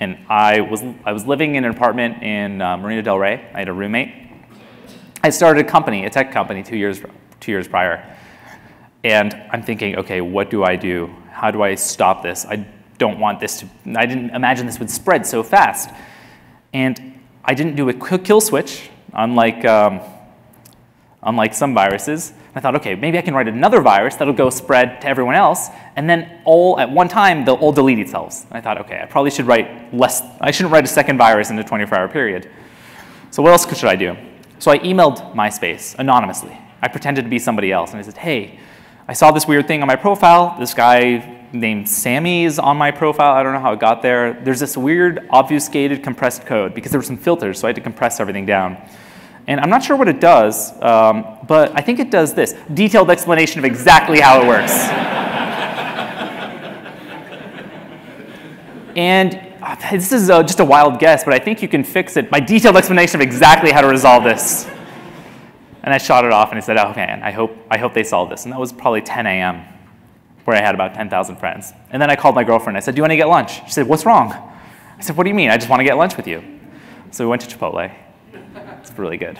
and I was, I was living in an apartment in uh, Marina Del Rey. I had a roommate. I started a company, a tech company, two years, two years prior. And I'm thinking, okay, what do I do? How do I stop this? I don't want this to, I didn't imagine this would spread so fast. And I didn't do a kill switch, unlike, um, unlike some viruses. I thought, okay, maybe I can write another virus that'll go spread to everyone else, and then all at one time they'll all delete themselves. I thought, okay, I probably should write less, I shouldn't write a second virus in a 24 hour period. So what else should I do? So I emailed MySpace anonymously. I pretended to be somebody else, and I said, hey, I saw this weird thing on my profile. This guy named Samy is on my profile. I don't know how it got there. There's this weird obfuscated compressed code because there were some filters, so I had to compress everything down. And I'm not sure what it does, um, but I think it does this detailed explanation of exactly how it works. (laughs) and uh, this is uh, just a wild guess, but I think you can fix it. My detailed explanation of exactly how to resolve this. And I shot it off and I said, oh man, I hope, I hope they solve this. And that was probably 10 a.m., where I had about 10,000 friends. And then I called my girlfriend. I said, do you want to get lunch? She said, what's wrong? I said, what do you mean? I just want to get lunch with you. So we went to Chipotle. It's really good.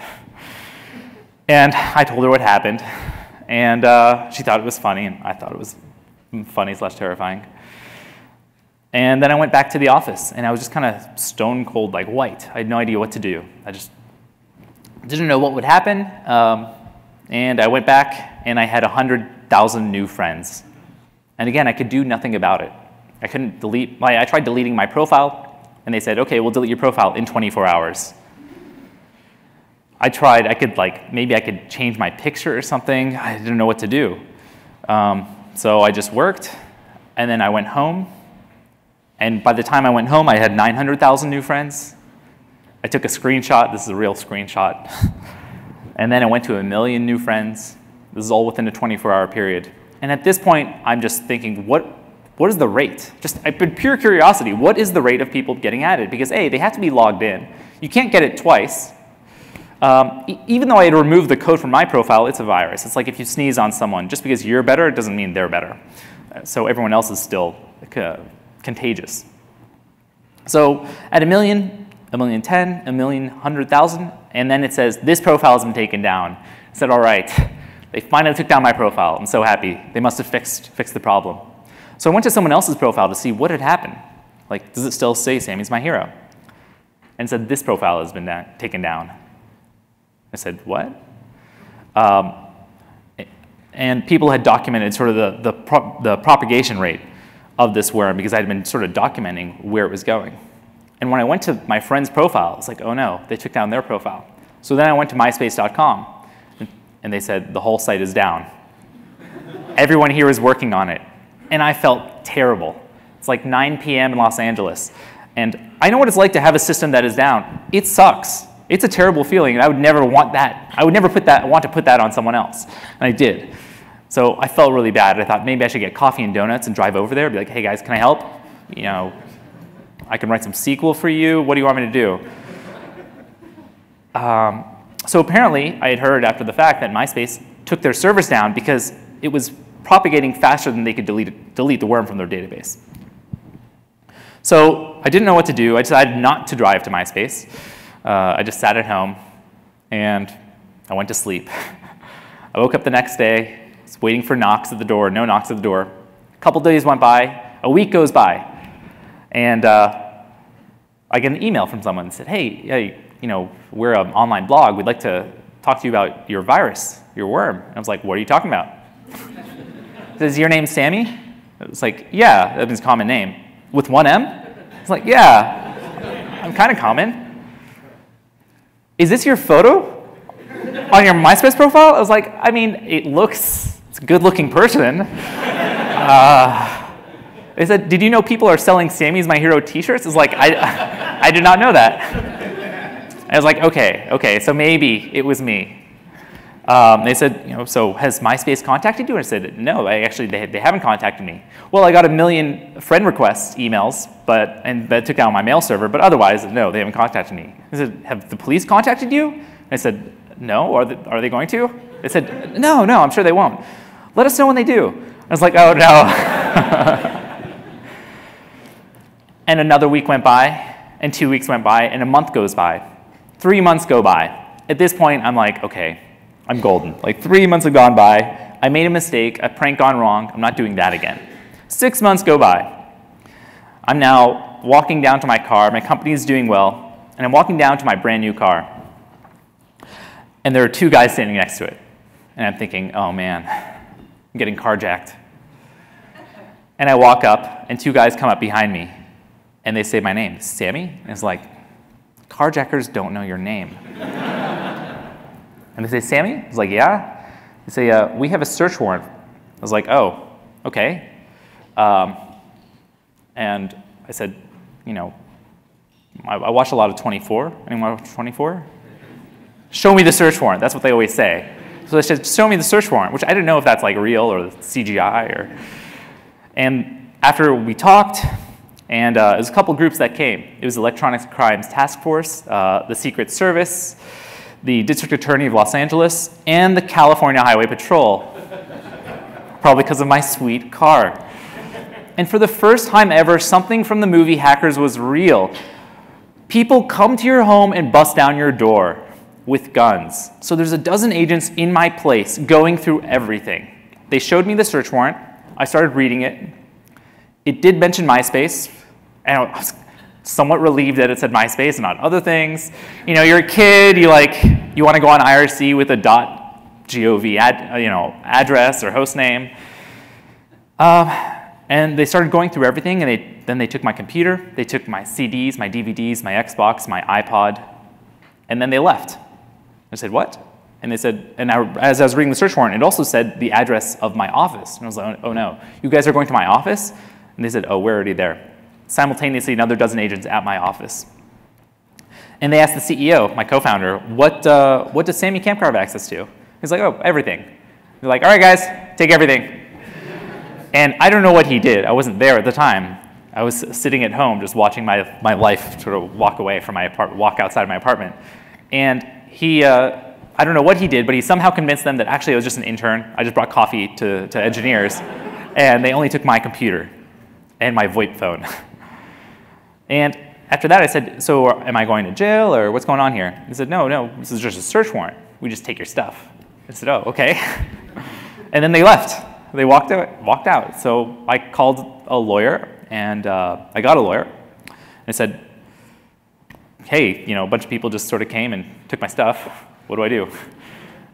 And I told her what happened. And uh, she thought it was funny, and I thought it was funny slash terrifying. And then I went back to the office, and I was just kind of stone cold, like white. I had no idea what to do. I just didn't know what would happen. Um, and I went back and I had 100,000 new friends. And again, I could do nothing about it. I couldn't delete, my, I tried deleting my profile, and they said, okay, we'll delete your profile in 24 hours. I tried, I could like, maybe I could change my picture or something. I didn't know what to do. Um, so I just worked, and then I went home. And by the time I went home, I had 900,000 new friends. I took a screenshot. This is a real screenshot. and then I went to a million new friends. This is all within a 24 hour period. And at this point, I'm just thinking, what, what is the rate? Just pure curiosity, what is the rate of people getting added? Because A, they have to be logged in. You can't get it twice. Um, e- even though I had removed the code from my profile, it's a virus. It's like if you sneeze on someone, just because you're better, it doesn't mean they're better. So everyone else is still uh, contagious. So at a million, a million ten, a million hundred thousand, and then it says this profile has been taken down. I said, all right, they finally took down my profile. I'm so happy. They must have fixed, fixed the problem. So I went to someone else's profile to see what had happened. Like, does it still say Samy's my hero? And said, this profile has been da- taken down. I said, what? Um, and people had documented sort of the, the, pro- the propagation rate of this worm because I had been sort of documenting where it was going. And when I went to my friend's profile, it's like, oh no, they took down their profile. So then I went to myspace.com and- they said, the whole site is down. Everyone here is working on it. And I felt terrible. It's like 9 p.m. in Los Angeles. And I know what it's like to have a system that is down. It sucks. It's a terrible feeling, and I would never want that. I would never put that, want to put that on someone else. And I did. So I felt really bad. I thought maybe I should get coffee and donuts and drive over there, and be like, hey guys, can I help? You know, I can write some SQL for you. What do you want me to do? Um, so apparently, I had heard after the fact that MySpace took their servers down because it was propagating faster than they could delete, delete the worm from their database. So I didn't know what to do. I decided not to drive to MySpace. Uh, I just sat at home and I went to sleep. (laughs) I woke up the next day, was waiting for knocks at the door, no knocks at the door. A couple days went by, a week goes by, and uh, I get an email from someone and said, hey, hey, you know, we're an online blog. We'd like to talk to you about your virus, your worm. And I was like, what are you talking about? Is your name Samy? It was like, yeah, that means common name. With one M? It's like, yeah, I'm kind of common. Is this your photo on your MySpace profile? I was like, I mean, it looks, it's a good looking person. Uh, they said, did you know people are selling Samy's My Hero t-shirts? It's like, I, (laughs) I did not know that. I was like, okay, okay, so maybe it was me. Um, they said, you know, so has MySpace contacted you? And I said, no, I actually, they, they haven't contacted me. Well, I got a million friend requests, emails, but, and that took down my mail server, but otherwise, no, they haven't contacted me. I said, have the police contacted you? And I said, no, are they, are they going to? They said, no, no, I'm sure they won't. Let us know when they do. I was like, oh no. (laughs) and another week went by, and two weeks went by, and a month goes by. Three months go by. At this point, I'm like, okay, I'm golden. Like three months have gone by. I made a mistake, a prank gone wrong. I'm not doing that again. Six months go by. I'm now walking down to my car. My company is doing well, and I'm walking down to my brand new car. And there are two guys standing next to it. And I'm thinking, oh man, I'm getting carjacked. And I walk up, and two guys come up behind me, and they say my name, Samy. And it's like, carjackers don't know your name. and they say, Samy? I was like, yeah. They say, uh, we have a search warrant. I was like, oh, okay. Um, and I said, you know, I, I watch a lot of 24. Anyone watch 24? Show me the search warrant. That's what they always say. So they said, show me the search warrant, which I didn't know if that's like real or CGI or. And after we talked, and uh, there's a couple groups that came. It was Electronic Crimes Task Force, uh, the Secret Service, the District Attorney of Los Angeles, and the California Highway Patrol. (laughs) Probably because of my sweet car. And for the first time ever, something from the movie Hackers was real. People come to your home and bust down your door with guns. So there's a dozen agents in my place going through everything. They showed me the search warrant. I started reading it. It did mention MySpace, I was somewhat relieved that it said MySpace and not other things. You know, you're a kid, you like, you want to go on IRC with a .gov ad, you know, address or host name. Um, and they started going through everything, and they, then they took my computer, they took my CDs, my DVDs, my Xbox, my iPod, and then they left. I said, what? And they said, and I, as I was reading the search warrant, it also said the address of my office. And I was like, oh, oh no, you guys are going to my office? And they said, oh, we're already there. Simultaneously, another dozen agents at my office. And they asked the CEO, my co-founder, what, uh, what does Samy Kamkar have access to? He's like, oh, everything. They're like, all right, guys, take everything. and I don't know what he did. I wasn't there at the time. I was sitting at home just watching my, my life sort of walk away from my apartment, walk outside of my apartment. And he, uh, I don't know what he did, but he somehow convinced them that actually I was just an intern. I just brought coffee to, to engineers, and they only took my computer and my VoIP phone. (laughs) and after that, I said, So am I going to jail or what's going on here? He said, No, no, this is just a search warrant. We just take your stuff. I said, Oh, okay. (laughs) and then they left. They walked out. Walked out. So I called a lawyer, and uh, I got a lawyer. And I said, Hey, you know, a bunch of people just sort of came and took my stuff. What do I do?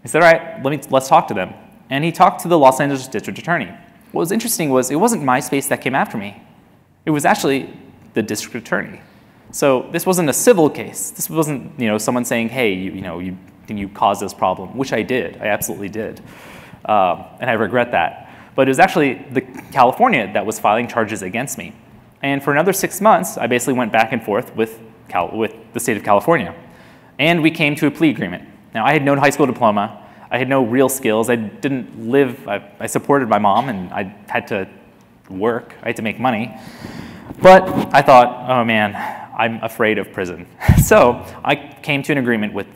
He said, All right, let me, let's talk to them. And he talked to the Los Angeles district attorney. What was interesting was it wasn't MySpace that came after me, it was actually the district attorney. So this wasn't a civil case. This wasn't you know, someone saying, hey, you, you know, you, you caused this problem, which I did. I absolutely did. Um, and I regret that. But it was actually the California that was filing charges against me. And for another six months, I basically went back and forth with, Cal- with the state of California. And we came to a plea agreement. Now, I had no high school diploma. I had no real skills. I didn't live, I, I supported my mom and I had to work, I had to make money. But I thought, oh man, I'm afraid of prison. (laughs) so I came to an agreement with,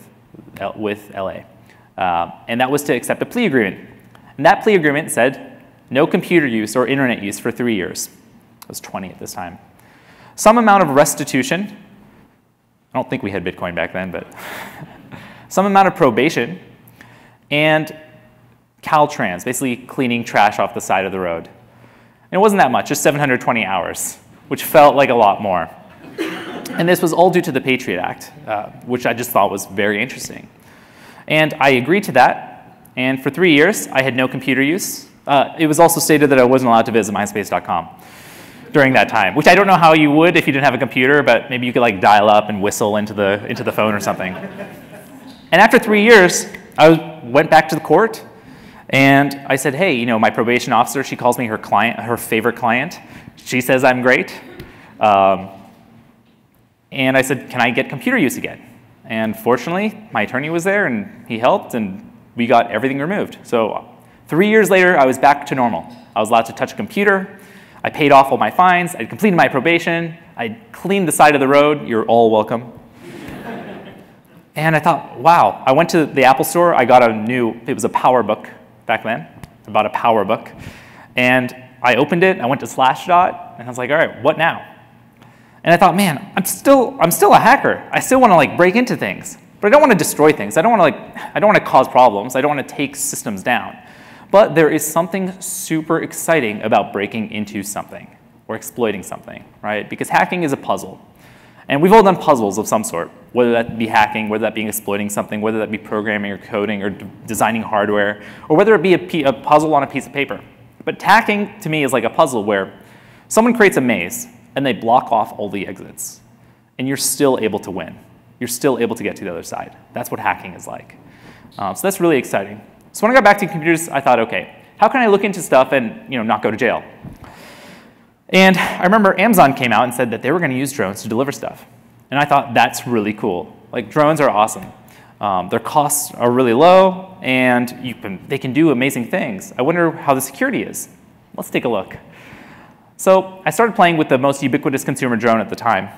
with LA. Uh, and that was to accept a plea agreement. And that plea agreement said no computer use or internet use for three years. I was 20 at this time. Some amount of restitution. I don't think we had Bitcoin back then, but (laughs) some amount of probation and Caltrans, basically cleaning trash off the side of the road. And it wasn't that much, just 720 hours, which felt like a lot more. And this was all due to the Patriot Act, uh, which I just thought was very interesting. And I agreed to that, and for three years, I had no computer use. Uh, it was also stated that I wasn't allowed to visit MySpace.com during that time, which I don't know how you would if you didn't have a computer, but maybe you could like dial up and whistle into the, into the phone or something. And after three years, I went back to the court and I said, hey, you know, my probation officer, she calls me her client, her favorite client. She says I'm great. Um, and I said, can I get computer use again? And fortunately, my attorney was there and he helped and we got everything removed. So three years later, I was back to normal. I was allowed to touch a computer. I paid off all my fines. I completed my probation. I cleaned the side of the road. You're all welcome. And I thought, wow, I went to the Apple store. I got a new, it was a PowerBook back then. I bought a PowerBook. And I opened it, I went to Slashdot, and I was like, all right, what now? And I thought, man, I'm still, I'm still a hacker. I still want to like break into things, but I don't want to destroy things. I don't want to like, I don't want to cause problems. I don't want to take systems down. But there is something super exciting about breaking into something or exploiting something, right? Because hacking is a puzzle. And we've all done puzzles of some sort, whether that be hacking, whether that be exploiting something, whether that be programming or coding or designing hardware, or whether it be a, puzzle on a piece of paper. But hacking to me is like a puzzle where someone creates a maze and they block off all the exits, and you're still able to win. You're still able to get to the other side. That's what hacking is like. Um, so that's really exciting. So when I got back to computers, I thought, okay, how can I look into stuff and you know not go to jail? And I remember Amazon came out and said that they were going to use drones to deliver stuff. And I thought, that's really cool. Like, drones are awesome. Um, their costs are really low, and can, they can do amazing things. I wonder how the security is. Let's take a look. So I started playing with the most ubiquitous consumer drone at the time,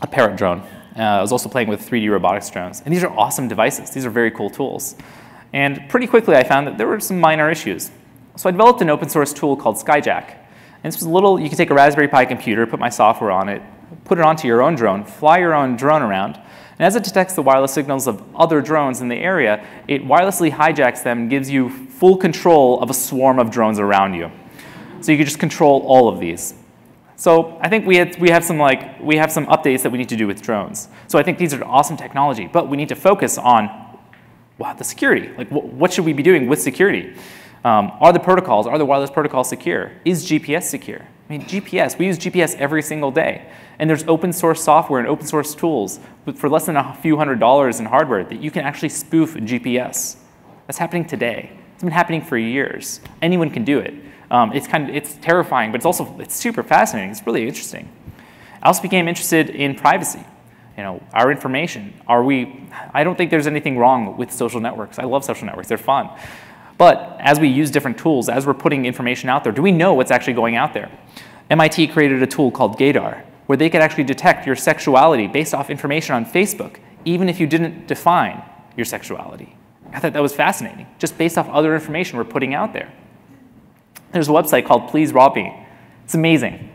a Parrot drone. Uh, I was also playing with 3D robotics drones. And these are awesome devices. These are very cool tools. And pretty quickly, I found that there were some minor issues. So I developed an open source tool called Skyjack. And this was a little, you could take a Raspberry Pi computer, put my software on it, put it onto your own drone, fly your own drone around, and as it detects the wireless signals of other drones in the area, it wirelessly hijacks them and gives you full control of a swarm of drones around you. So you can just control all of these. So I think we, had, we, have some like, we have some updates that we need to do with drones. So I think these are awesome technology, but we need to focus on wow, the security. Like, wh what should we be doing with security? Um, are the protocols, are the wireless protocols secure? Is GPS secure? I mean, GPS, we use GPS every single day. And there's open source software and open source tools for less than a few hundred dollars in hardware that you can actually spoof GPS. That's happening today. It's been happening for years. Anyone can do it. Um, it's kind of, it's terrifying, but it's also, it's super fascinating. It's really interesting. I also became interested in privacy. You know, our information. Are we, I don't think there's anything wrong with social networks. I love social networks, they're fun. But as we use different tools, as we're putting information out there, do we know what's actually going out there? MIT created a tool called Gaydar, where they could actually detect your sexuality based off information on Facebook, even if you didn't define your sexuality. I thought that was fascinating, just based off other information we're putting out there. There's a website called Please Rob Me. It's amazing.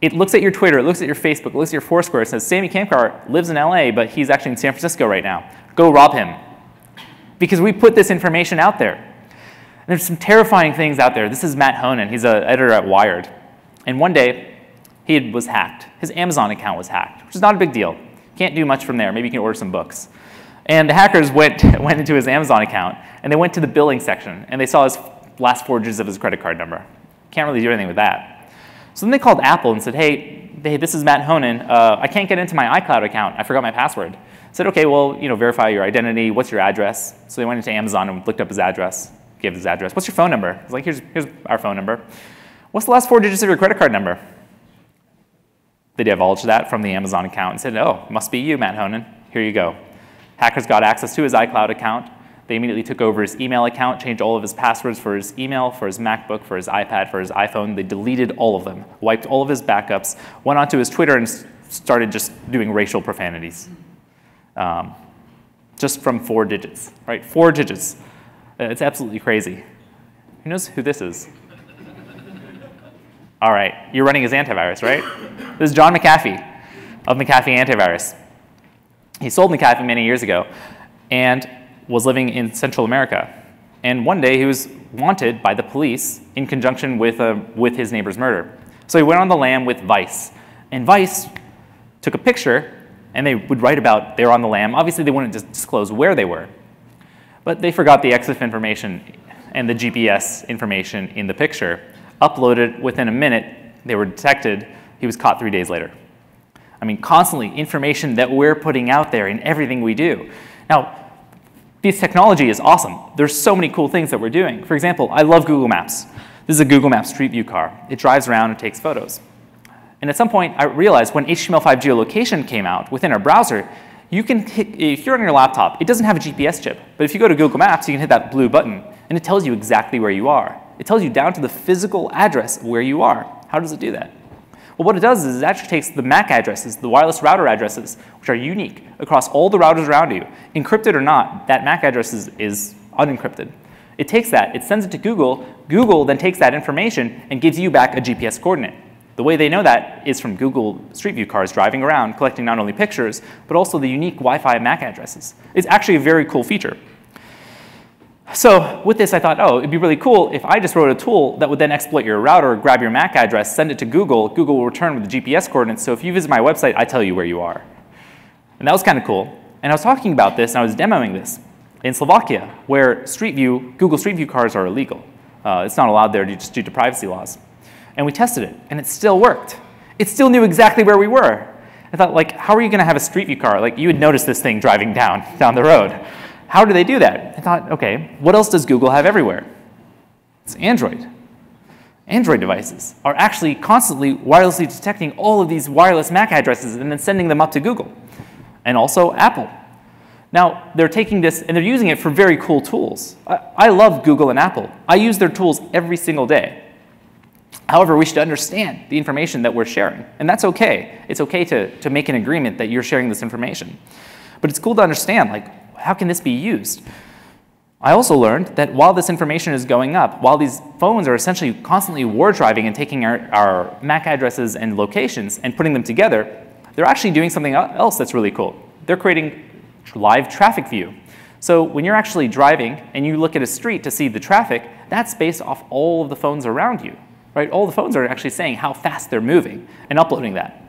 It looks at your Twitter, it looks at your Facebook, it looks at your Foursquare, it says Samy Kamkar lives in LA, but he's actually in San Francisco right now. Go rob him. Because we put this information out there. And there's some terrifying things out there. This is Matt Honan, he's an editor at Wired. And one day, he was hacked. His Amazon account was hacked, which is not a big deal. Can't do much from there. Maybe you can order some books. And the hackers went, (laughs) went into his Amazon account and they went to the billing section and they saw his last four digits of his credit card number. Can't really do anything with that. So then they called Apple and said, hey, hey this is Matt Honan. Uh, I can't get into my iCloud account. I forgot my password. Said, okay, well, you know, verify your identity. What's your address? So they went into Amazon and looked up his address, gave his address. What's your phone number? He's like, here's, here's our phone number. What's the last four digits of your credit card number? They divulged that from the Amazon account and said, oh, must be you, Matt Honan. Here you go. Hackers got access to his iCloud account. They immediately took over his email account, changed all of his passwords for his email, for his MacBook, for his iPad, for his iPhone. They deleted all of them, wiped all of his backups, went onto his Twitter and started just doing racial profanities. Um, just from four digits, right? Four digits. Uh, it's absolutely crazy. Who knows who this is? All right, you're running his antivirus, right? (coughs) This is John McAfee of McAfee Antivirus. He sold McAfee many years ago and was living in Central America. And one day he was wanted by the police in conjunction with, uh, with his neighbor's murder. So he went on the lam with Vice. And Vice took a picture and they would write about they were on the lam. Obviously, they wouldn't disclose where they were. But they forgot the EXIF information and the GPS information in the picture uploaded within a minute, they were detected, he was caught three days later. I mean, constantly information that we're putting out there in everything we do. Now, this technology is awesome. There's so many cool things that we're doing. For example, I love Google Maps. This is a Google Maps Street View car. It drives around and takes photos. And at some point, I realized when HTML5 geolocation came out within our browser, you can hit, if you're on your laptop, it doesn't have a GPS chip. But if you go to Google Maps, you can hit that blue button, and it tells you exactly where you are. It tells you down to the physical address of where you are. How does it do that? Well, what it does is it actually takes the MAC addresses, the wireless router addresses, which are unique across all the routers around you, encrypted or not, that MAC address is, is unencrypted. It takes that, it sends it to Google. Google then takes that information and gives you back a GPS coordinate. The way they know that is from Google Street View cars driving around, collecting not only pictures, but also the unique Wi-Fi MAC addresses. It's actually a very cool feature. So with this, I thought, oh, it'd be really cool if I just wrote a tool that would then exploit your router, grab your MAC address, send it to Google. Google will return with the GPS coordinates. So if you visit my website, I tell you where you are. And that was kind of cool. And I was talking about this, and I was demoing this in Slovakia, where Street View, Google Street View cars are illegal. Uh, it's not allowed there just due to privacy laws. And we tested it, and it still worked. It still knew exactly where we were. I thought, like, how are you going to have a Street View car? Like, you would notice this thing driving down, down the road. How do they do that? I thought, okay, what else does Google have everywhere? It's Android. Android devices are actually constantly wirelessly detecting all of these wireless MAC addresses and then sending them up to Google. And also Apple. Now, they're taking this and they're using it for very cool tools. I, I love Google and Apple. I use their tools every single day. However, we should understand the information that we're sharing. And that's okay. It's okay to, to make an agreement that you're sharing this information. But it's cool to understand, like, how can this be used? I also learned that while this information is going up, while these phones are essentially constantly war driving and taking our, our MAC addresses and locations and putting them together, they're actually doing something else that's really cool. They're creating live traffic view. So when you're actually driving and you look at a street to see the traffic, that's based off all of the phones around you. Right? All the phones are actually saying how fast they're moving and uploading that.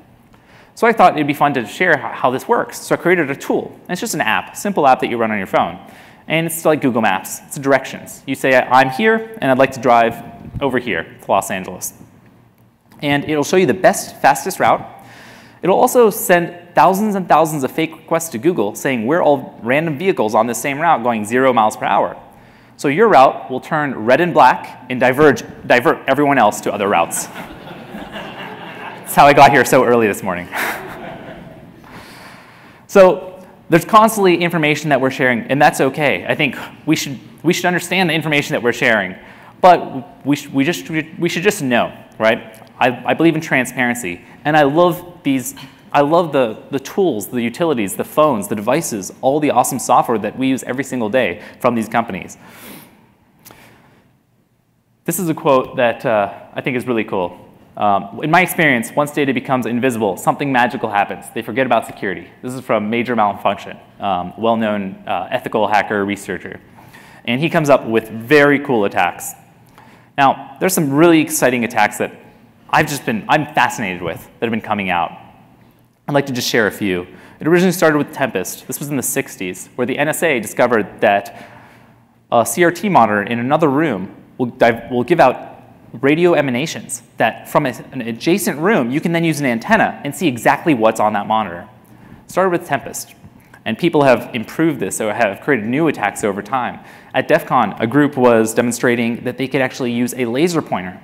So I thought it'd be fun to share how this works. So I created a tool. And it's just an app, simple app that you run on your phone. And it's like Google Maps. It's directions. You say, I'm here, and I'd like to drive over here to Los Angeles. And it'll show you the best, fastest route. It'll also send thousands and thousands of fake requests to Google saying we're all random vehicles on the same route going zero miles per hour. So your route will turn red and black and diverge, divert everyone else to other routes. (laughs) That's how I got here so early this morning. (laughs) so there's constantly information that we're sharing, and that's okay. I think we should, we should understand the information that we're sharing, but we, sh- we, just, we should just know, right? I, I believe in transparency, and I love these I love the, the tools, the utilities, the phones, the devices, all the awesome software that we use every single day from these companies. This is a quote that uh, I think is really cool. Um, in my experience, once data becomes invisible, something magical happens. They forget about security. This is from Major Malfunction, um, well-known uh, ethical hacker researcher. And he comes up with very cool attacks. Now, there's some really exciting attacks that I've just been, I'm fascinated with that have been coming out. I'd like to just share a few. It originally started with Tempest. This was in the 60s, where the NSA discovered that a CRT monitor in another room will, will give out radio emanations that from a, an adjacent room, you can then use an antenna and see exactly what's on that monitor. Started with Tempest. And people have improved this, or have created new attacks over time. At DEF CON, a group was demonstrating that they could actually use a laser pointer,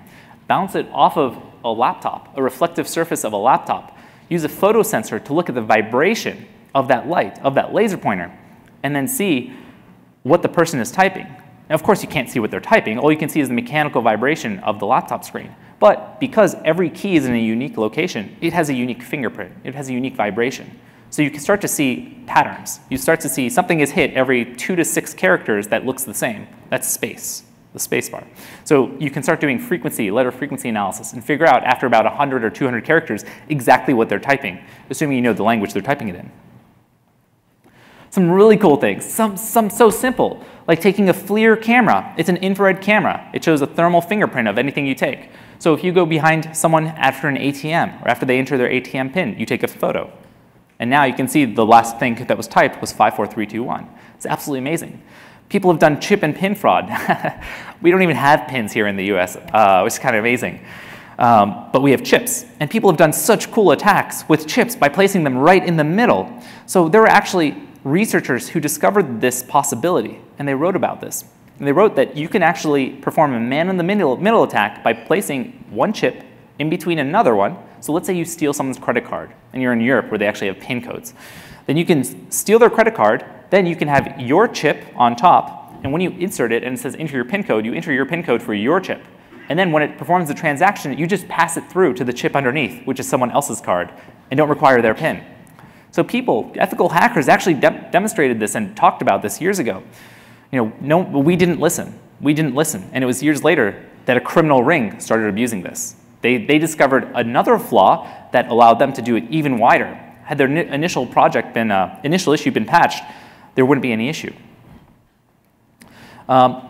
bounce it off of a laptop, a reflective surface of a laptop, use a photosensor to look at the vibration of that light, of that laser pointer, and then see what the person is typing. Now, of course, you can't see what they're typing. All you can see is the mechanical vibration of the laptop screen. But because every key is in a unique location, it has a unique fingerprint. It has a unique vibration. So you can start to see patterns. You start to see something is hit every two to six characters that looks the same. That's space, the space bar. So you can start doing frequency, letter frequency analysis, and figure out after about 100 or 200 characters exactly what they're typing, assuming you know the language they're typing it in. Some really cool things, some, some so simple, like taking a FLIR camera. It's an infrared camera. It shows a thermal fingerprint of anything you take. So if you go behind someone after an ATM or after they enter their ATM PIN, you take a photo. And now you can see the last thing that was typed was 54321. It's absolutely amazing. People have done chip and pin fraud. (laughs) we don't even have pins here in the US, uh, which is kind of amazing. Um, but we have chips. And people have done such cool attacks with chips by placing them right in the middle. So there are actually researchers who discovered this possibility, and they wrote about this. And they wrote that you can actually perform a man in the middle, middle attack by placing one chip in between another one. So let's say you steal someone's credit card, and you're in Europe where they actually have PIN codes. Then you can steal their credit card, then you can have your chip on top, and when you insert it and it says enter your PIN code, you enter your PIN code for your chip. And then when it performs the transaction, you just pass it through to the chip underneath, which is someone else's card, and don't require their PIN. So people, ethical hackers actually de demonstrated this and talked about this years ago. You know, no, we didn't listen. We didn't listen. And it was years later that a criminal ring started abusing this. They, they discovered another flaw that allowed them to do it even wider. Had their initial project been, uh, initial issue been patched, there wouldn't be any issue. Um,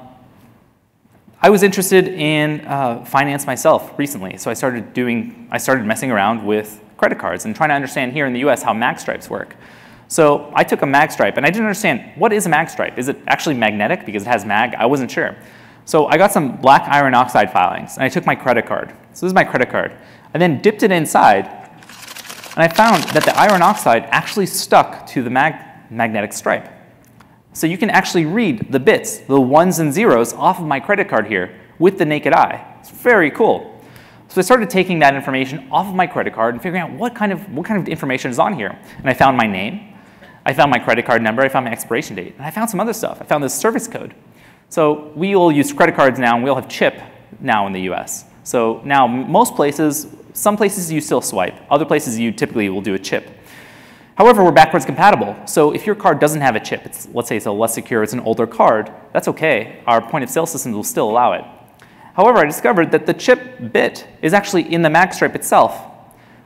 I was interested in uh, finance myself recently, so I started doing, I started messing around with credit cards and trying to understand here in the US how mag stripes work. So I took a mag stripe and I didn't understand what is a mag stripe? Is it actually magnetic because it has mag? I wasn't sure. So I got some black iron oxide filings and I took my credit card. So this is my credit card. I then dipped it inside and I found that the iron oxide actually stuck to the mag magnetic stripe. So you can actually read the bits, the ones and zeros off of my credit card here with the naked eye. It's very cool. So I started taking that information off of my credit card and figuring out what kind of, what kind of information is on here. And I found my name, I found my credit card number, I found my expiration date, and I found some other stuff. I found this service code. So we all use credit cards now, and we all have chip now in the US. So now most places, some places you still swipe, other places you typically will do a chip. However, we're backwards compatible. So if your card doesn't have a chip, let's say it's a less secure, it's an older card, that's okay. Our point of sale systems will still allow it. However, I discovered that the chip bit is actually in the magstripe itself.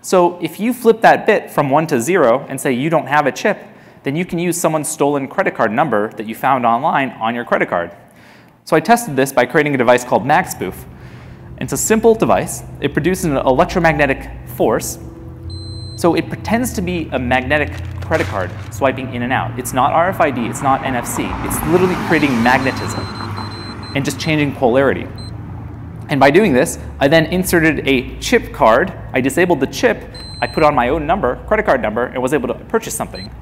So if you flip that bit from 1 to 0 and say you don't have a chip, then you can use someone's stolen credit card number that you found online on your credit card. So I tested this by creating a device called MagSpoof. It's a simple device. It produces an electromagnetic force. So it pretends to be a magnetic credit card swiping in and out. It's not RFID, it's not NFC. It's literally creating magnetism and just changing polarity. And by doing this, I then inserted a chip card. I disabled the chip. I put on my own number, credit card number, and was able to purchase something.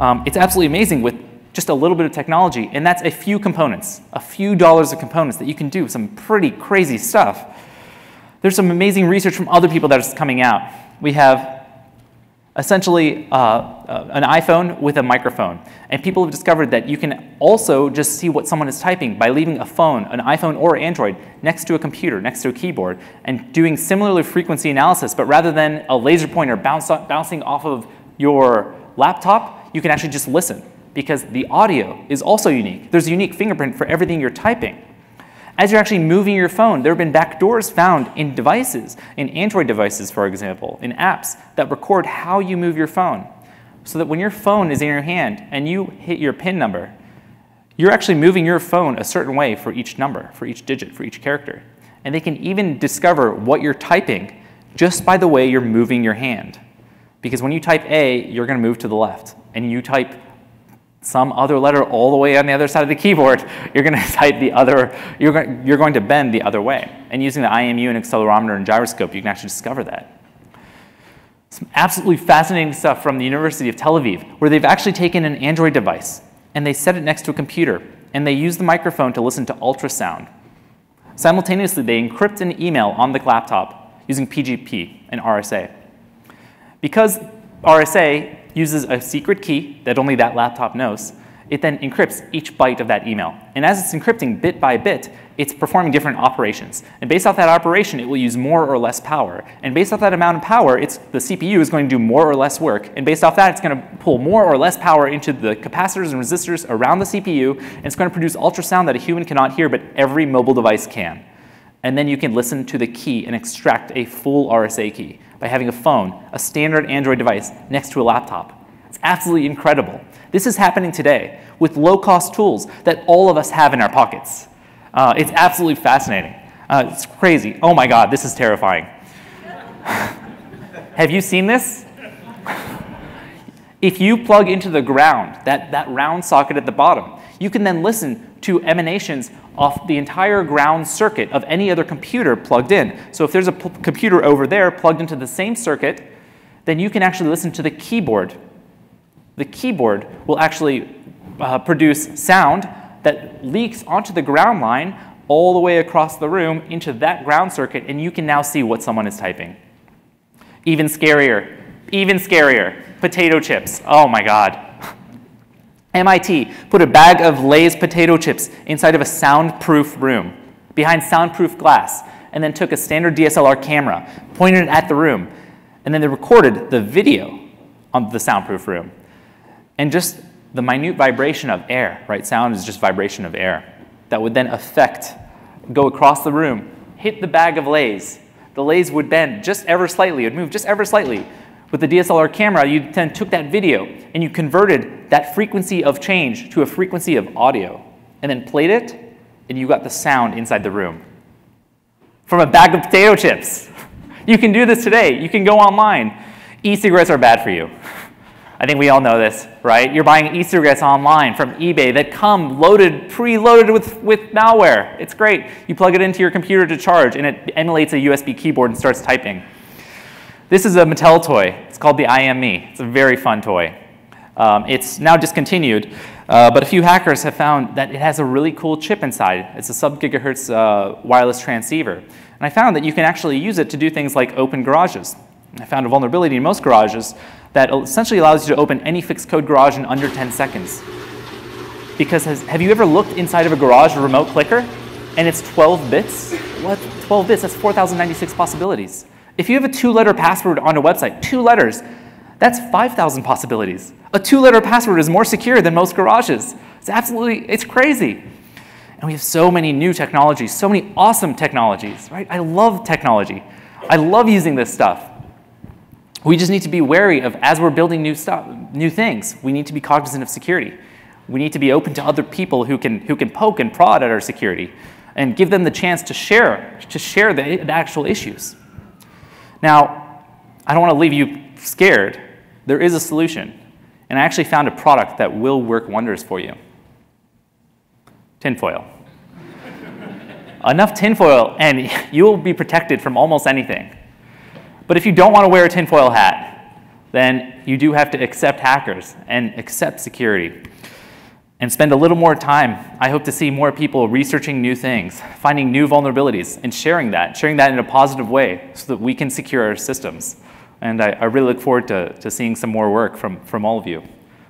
Um, it's absolutely amazing with just a little bit of technology, and that's a few components, a few dollars of components that you can do some pretty crazy stuff. There's some amazing research from other people that is coming out. We have essentially uh, uh, an iPhone with a microphone. And people have discovered that you can also just see what someone is typing by leaving a phone, an iPhone or Android, next to a computer, next to a keyboard, and doing similar frequency analysis. But rather than a laser pointer bounce, bouncing off of your laptop, you can actually just listen because the audio is also unique. There's a unique fingerprint for everything you're typing. As you're actually moving your phone, there have been backdoors found in devices, in Android devices, for example, in apps that record how you move your phone. So that when your phone is in your hand and you hit your PIN number, you're actually moving your phone a certain way for each number, for each digit, for each character. And they can even discover what you're typing just by the way you're moving your hand. Because when you type A, you're going to move to the left. And you type some other letter all the way on the other side of the keyboard, you're going (laughs) to type the other, you're you're going to bend the other way. And using the IMU and accelerometer and gyroscope, you can actually discover that. Some absolutely fascinating stuff from the University of Tel Aviv, where they've actually taken an Android device and they set it next to a computer and they use the microphone to listen to ultrasound. Simultaneously, they encrypt an email on the laptop using PGP and RSA. Because RSA uses a secret key that only that laptop knows. It then encrypts each byte of that email. And as it's encrypting bit by bit, it's performing different operations. And based off that operation, it will use more or less power. And based off that amount of power, it's, the CPU is going to do more or less work. And based off that, it's going to pull more or less power into the capacitors and resistors around the CPU. And it's going to produce ultrasound that a human cannot hear, but every mobile device can. And then you can listen to the key and extract a full RSA key by having a phone, a standard Android device, next to a laptop. It's absolutely incredible. This is happening today with low cost tools that all of us have in our pockets. Uh, it's absolutely fascinating. Uh, it's crazy. Oh my God, this is terrifying. (laughs) have you seen this? (laughs) if you plug into the ground, that, that round socket at the bottom, you can then listen to emanations off the entire ground circuit of any other computer plugged in. So if there's a computer over there plugged into the same circuit, then you can actually listen to the keyboard. The keyboard will actually uh, produce sound that leaks onto the ground line all the way across the room into that ground circuit, and you can now see what someone is typing. Even scarier, even scarier, potato chips. Oh my God. MIT put a bag of Lay's potato chips inside of a soundproof room behind soundproof glass and then took a standard DSLR camera, pointed it at the room, and then they recorded the video on the soundproof room. And just the minute vibration of air, right? Sound is just vibration of air that would then affect, go across the room, hit the bag of Lay's. The Lay's would bend just ever slightly, it would move just ever slightly. With the DSLR camera, you then took that video and you converted that frequency of change to a frequency of audio and then played it, and you got the sound inside the room. From a bag of potato chips. (laughs) You can do this today. You can go online. E cigarettes are bad for you. (laughs) I think we all know this, right? You're buying e cigarettes online from eBay that come loaded, preloaded with, with malware. It's great. You plug it into your computer to charge, and it emulates a USB keyboard and starts typing. This is a Mattel toy. It's called the IM-ME. It's a very fun toy. Um, it's now discontinued, uh, but a few hackers have found that it has a really cool chip inside. It's a sub-gigahertz uh, wireless transceiver. And I found that you can actually use it to do things like open garages. I found a vulnerability in most garages that essentially allows you to open any fixed code garage in under 10 seconds. Because has, have you ever looked inside of a garage remote clicker and it's 12 bits? What? 12 bits? That's 4,096 possibilities. If you have a two letter password on a website, two letters, that's 5,000 possibilities. A two letter password is more secure than most garages. It's absolutely, it's crazy. And we have so many new technologies, so many awesome technologies, right? I love technology. I love using this stuff. We just need to be wary of as we're building new stuff, new things, we need to be cognizant of security. We need to be open to other people who can, who can poke and prod at our security and give them the chance to share, to share the, the actual issues. Now, I don't want to leave you scared. There is a solution. And I actually found a product that will work wonders for you tinfoil. (laughs) Enough tinfoil, and (laughs) you will be protected from almost anything. But if you don't want to wear a tinfoil hat, then you do have to accept hackers and accept security and spend a little more time. I hope to see more people researching new things, finding new vulnerabilities, and sharing that, sharing that in a positive way so that we can secure our systems. And I, I really look forward to, to seeing some more work from, from all of you.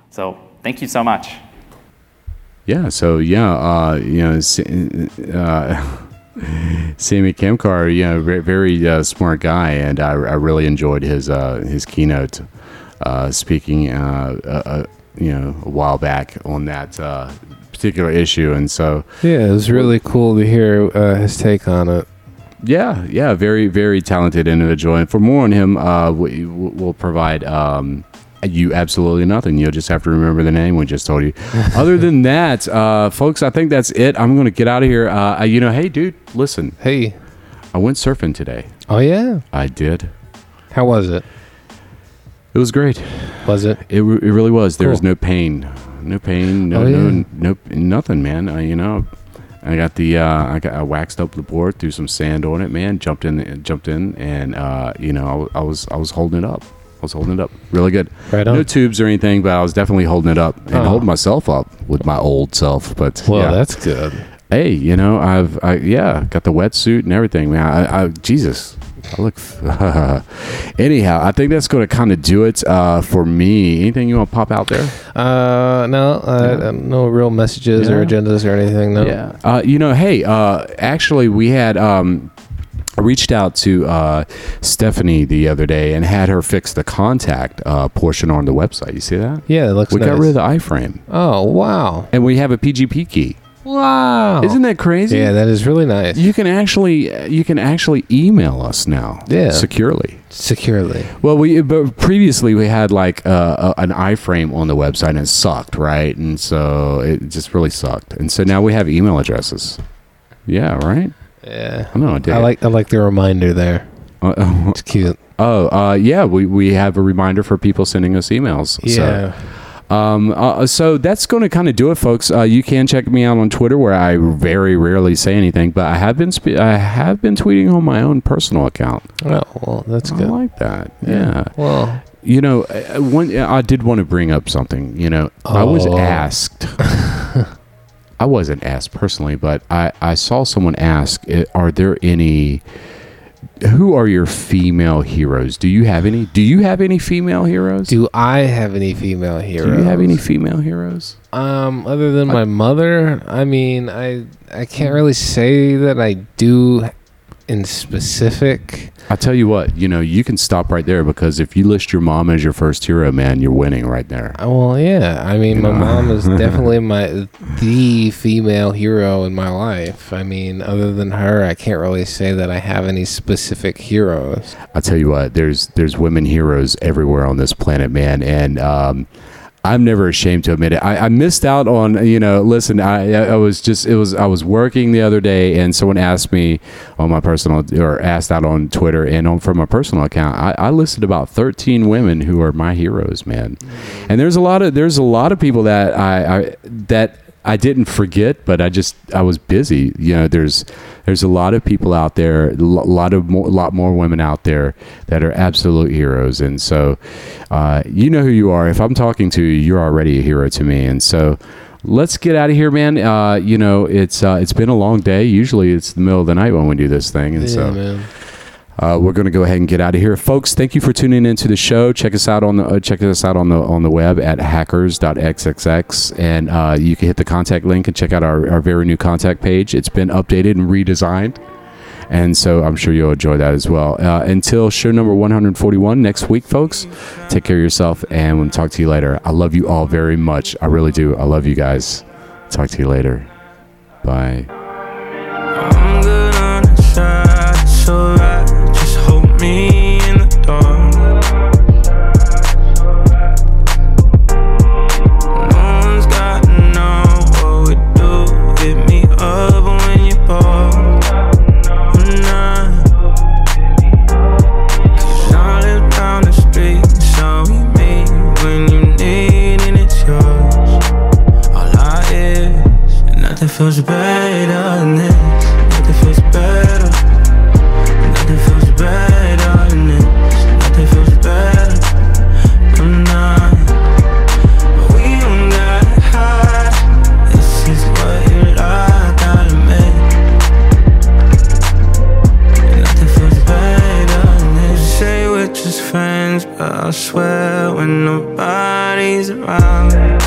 So thank you so much. Yeah. So yeah, uh, you know, uh, (laughs) Samy Kamkar, you know, very, very uh, smart guy, and I, I really enjoyed his uh, his keynote uh, speaking, uh, you know, a while back on that uh, particular issue, and so Yeah, it was really cool to hear uh, his take on it. yeah, yeah, very very talented individual. And for more on him, uh, we, we'll provide. Um, you absolutely nothing. You'll just have to remember the name we just told you. (laughs) Other than that, uh, folks, I think that's it. I'm going to get out of here. Uh, you know, hey, dude, listen. Hey. I went surfing today. Oh yeah. I did. How was it? It was great. Was it? It, re- it really was. There was no pain, no pain, no Oh, yeah. no no nothing, man. Uh, you know, I got the uh, I got I waxed up the board, threw some sand on it, man. Jumped in, jumped in, and uh, you know, I, w- I was I was holding it up. I was holding it up really good. Right on. No tubes or anything, but I was definitely holding it up and Oh. holding myself up with my old self. But Well, yeah. that's good. hey, you know, I've I, yeah, got the wetsuit and everything, man. I, I Jesus, I look. (laughs) Anyhow, I think that's going to kind of do it uh, for me. Anything you want to pop out there? Uh, no, uh, Yeah. no real messages or agendas or anything. No. Yeah. Uh, you know, hey, uh, actually, we had. Um, I reached out to uh, Stephanie the other day and had her fix the contact uh, portion on the website. You see that? Yeah, it looks We nice. got rid of the iframe, Oh wow! and we have a PGP key. Wow! Isn't that crazy? Yeah, that is really nice. You can actually you can actually email us now. Yeah. Securely. Securely. Well, we but previously we had like uh, a, an iframe on the website and it sucked, right? And so it just really sucked. And so now we have email addresses. Yeah, right. Yeah. I know. I, did. I like I like the reminder there. Uh, It's cute. oh, uh, yeah. We we have a reminder for people sending us emails. Yeah. So, um, uh, so that's going to kind of do it, folks. Uh, you can check me out on Twitter, where I very rarely say anything, but I have been spe- I have been tweeting on my own personal account. Oh well, that's I good. like that. yeah. Well, You know, uh, one I did want to bring up something. You know, I was Oh. asked. (laughs) I wasn't asked personally, but I I saw someone ask, uh, "Are there any? Who are your female heroes? Do you have any? Do you have any female heroes? do I have any female heroes? Do you have any female heroes? Um, other than my mother, I mean, I I can't really say that I do in specific. I tell you what, you know, you can stop right there because if you list your mom as your first hero, man, you're winning right there. Uh, Well, yeah, I mean, my know. mom is definitely (laughs) my the female hero in my life. I mean, other than her, I can't really say that I have any specific heroes. I tell you what, there's there's women heroes everywhere on this planet, man, and um, I'm never ashamed to admit it. I, I missed out on, you know, listen, I I was just it was I was working the other day, and someone asked me on my personal or asked out on Twitter and on from my personal account. I, I listed about 13 women who are my heroes, man, and there's a lot of there's a lot of people that I, I that I didn't forget, but I just I was busy. You know, there's there's a lot of people out there, a lot of more, lot more women out there that are absolute heroes, and so uh, you know who you are. If I'm talking to you, you're already a hero to me, and so. Let's get out of here, man. Uh, you know, it's uh, it's been a long day. Usually, it's the middle of the night when we do this thing, and so man. Uh, we're going to go ahead and get out of here, folks. Thank you for tuning into the show. Check us out on the uh, check us out on the on the web at hackers.xxx, and uh, you can hit the contact link and check out our, our very new contact page. It's been updated and redesigned, and so I'm sure you'll enjoy that as well. Uh, until show number 141 next week, folks. Take care of yourself, and we'll talk to you later. I love you all very much. I really do. I love you guys. Talk to you later. Bye. feels better than this. Nothing feels better. Nothing feels better than this. Nothing feels better. I'm we don't got hide. This is what you like, out of me. Nothing feels better than this. You say we're just friends, but I swear when nobody's around.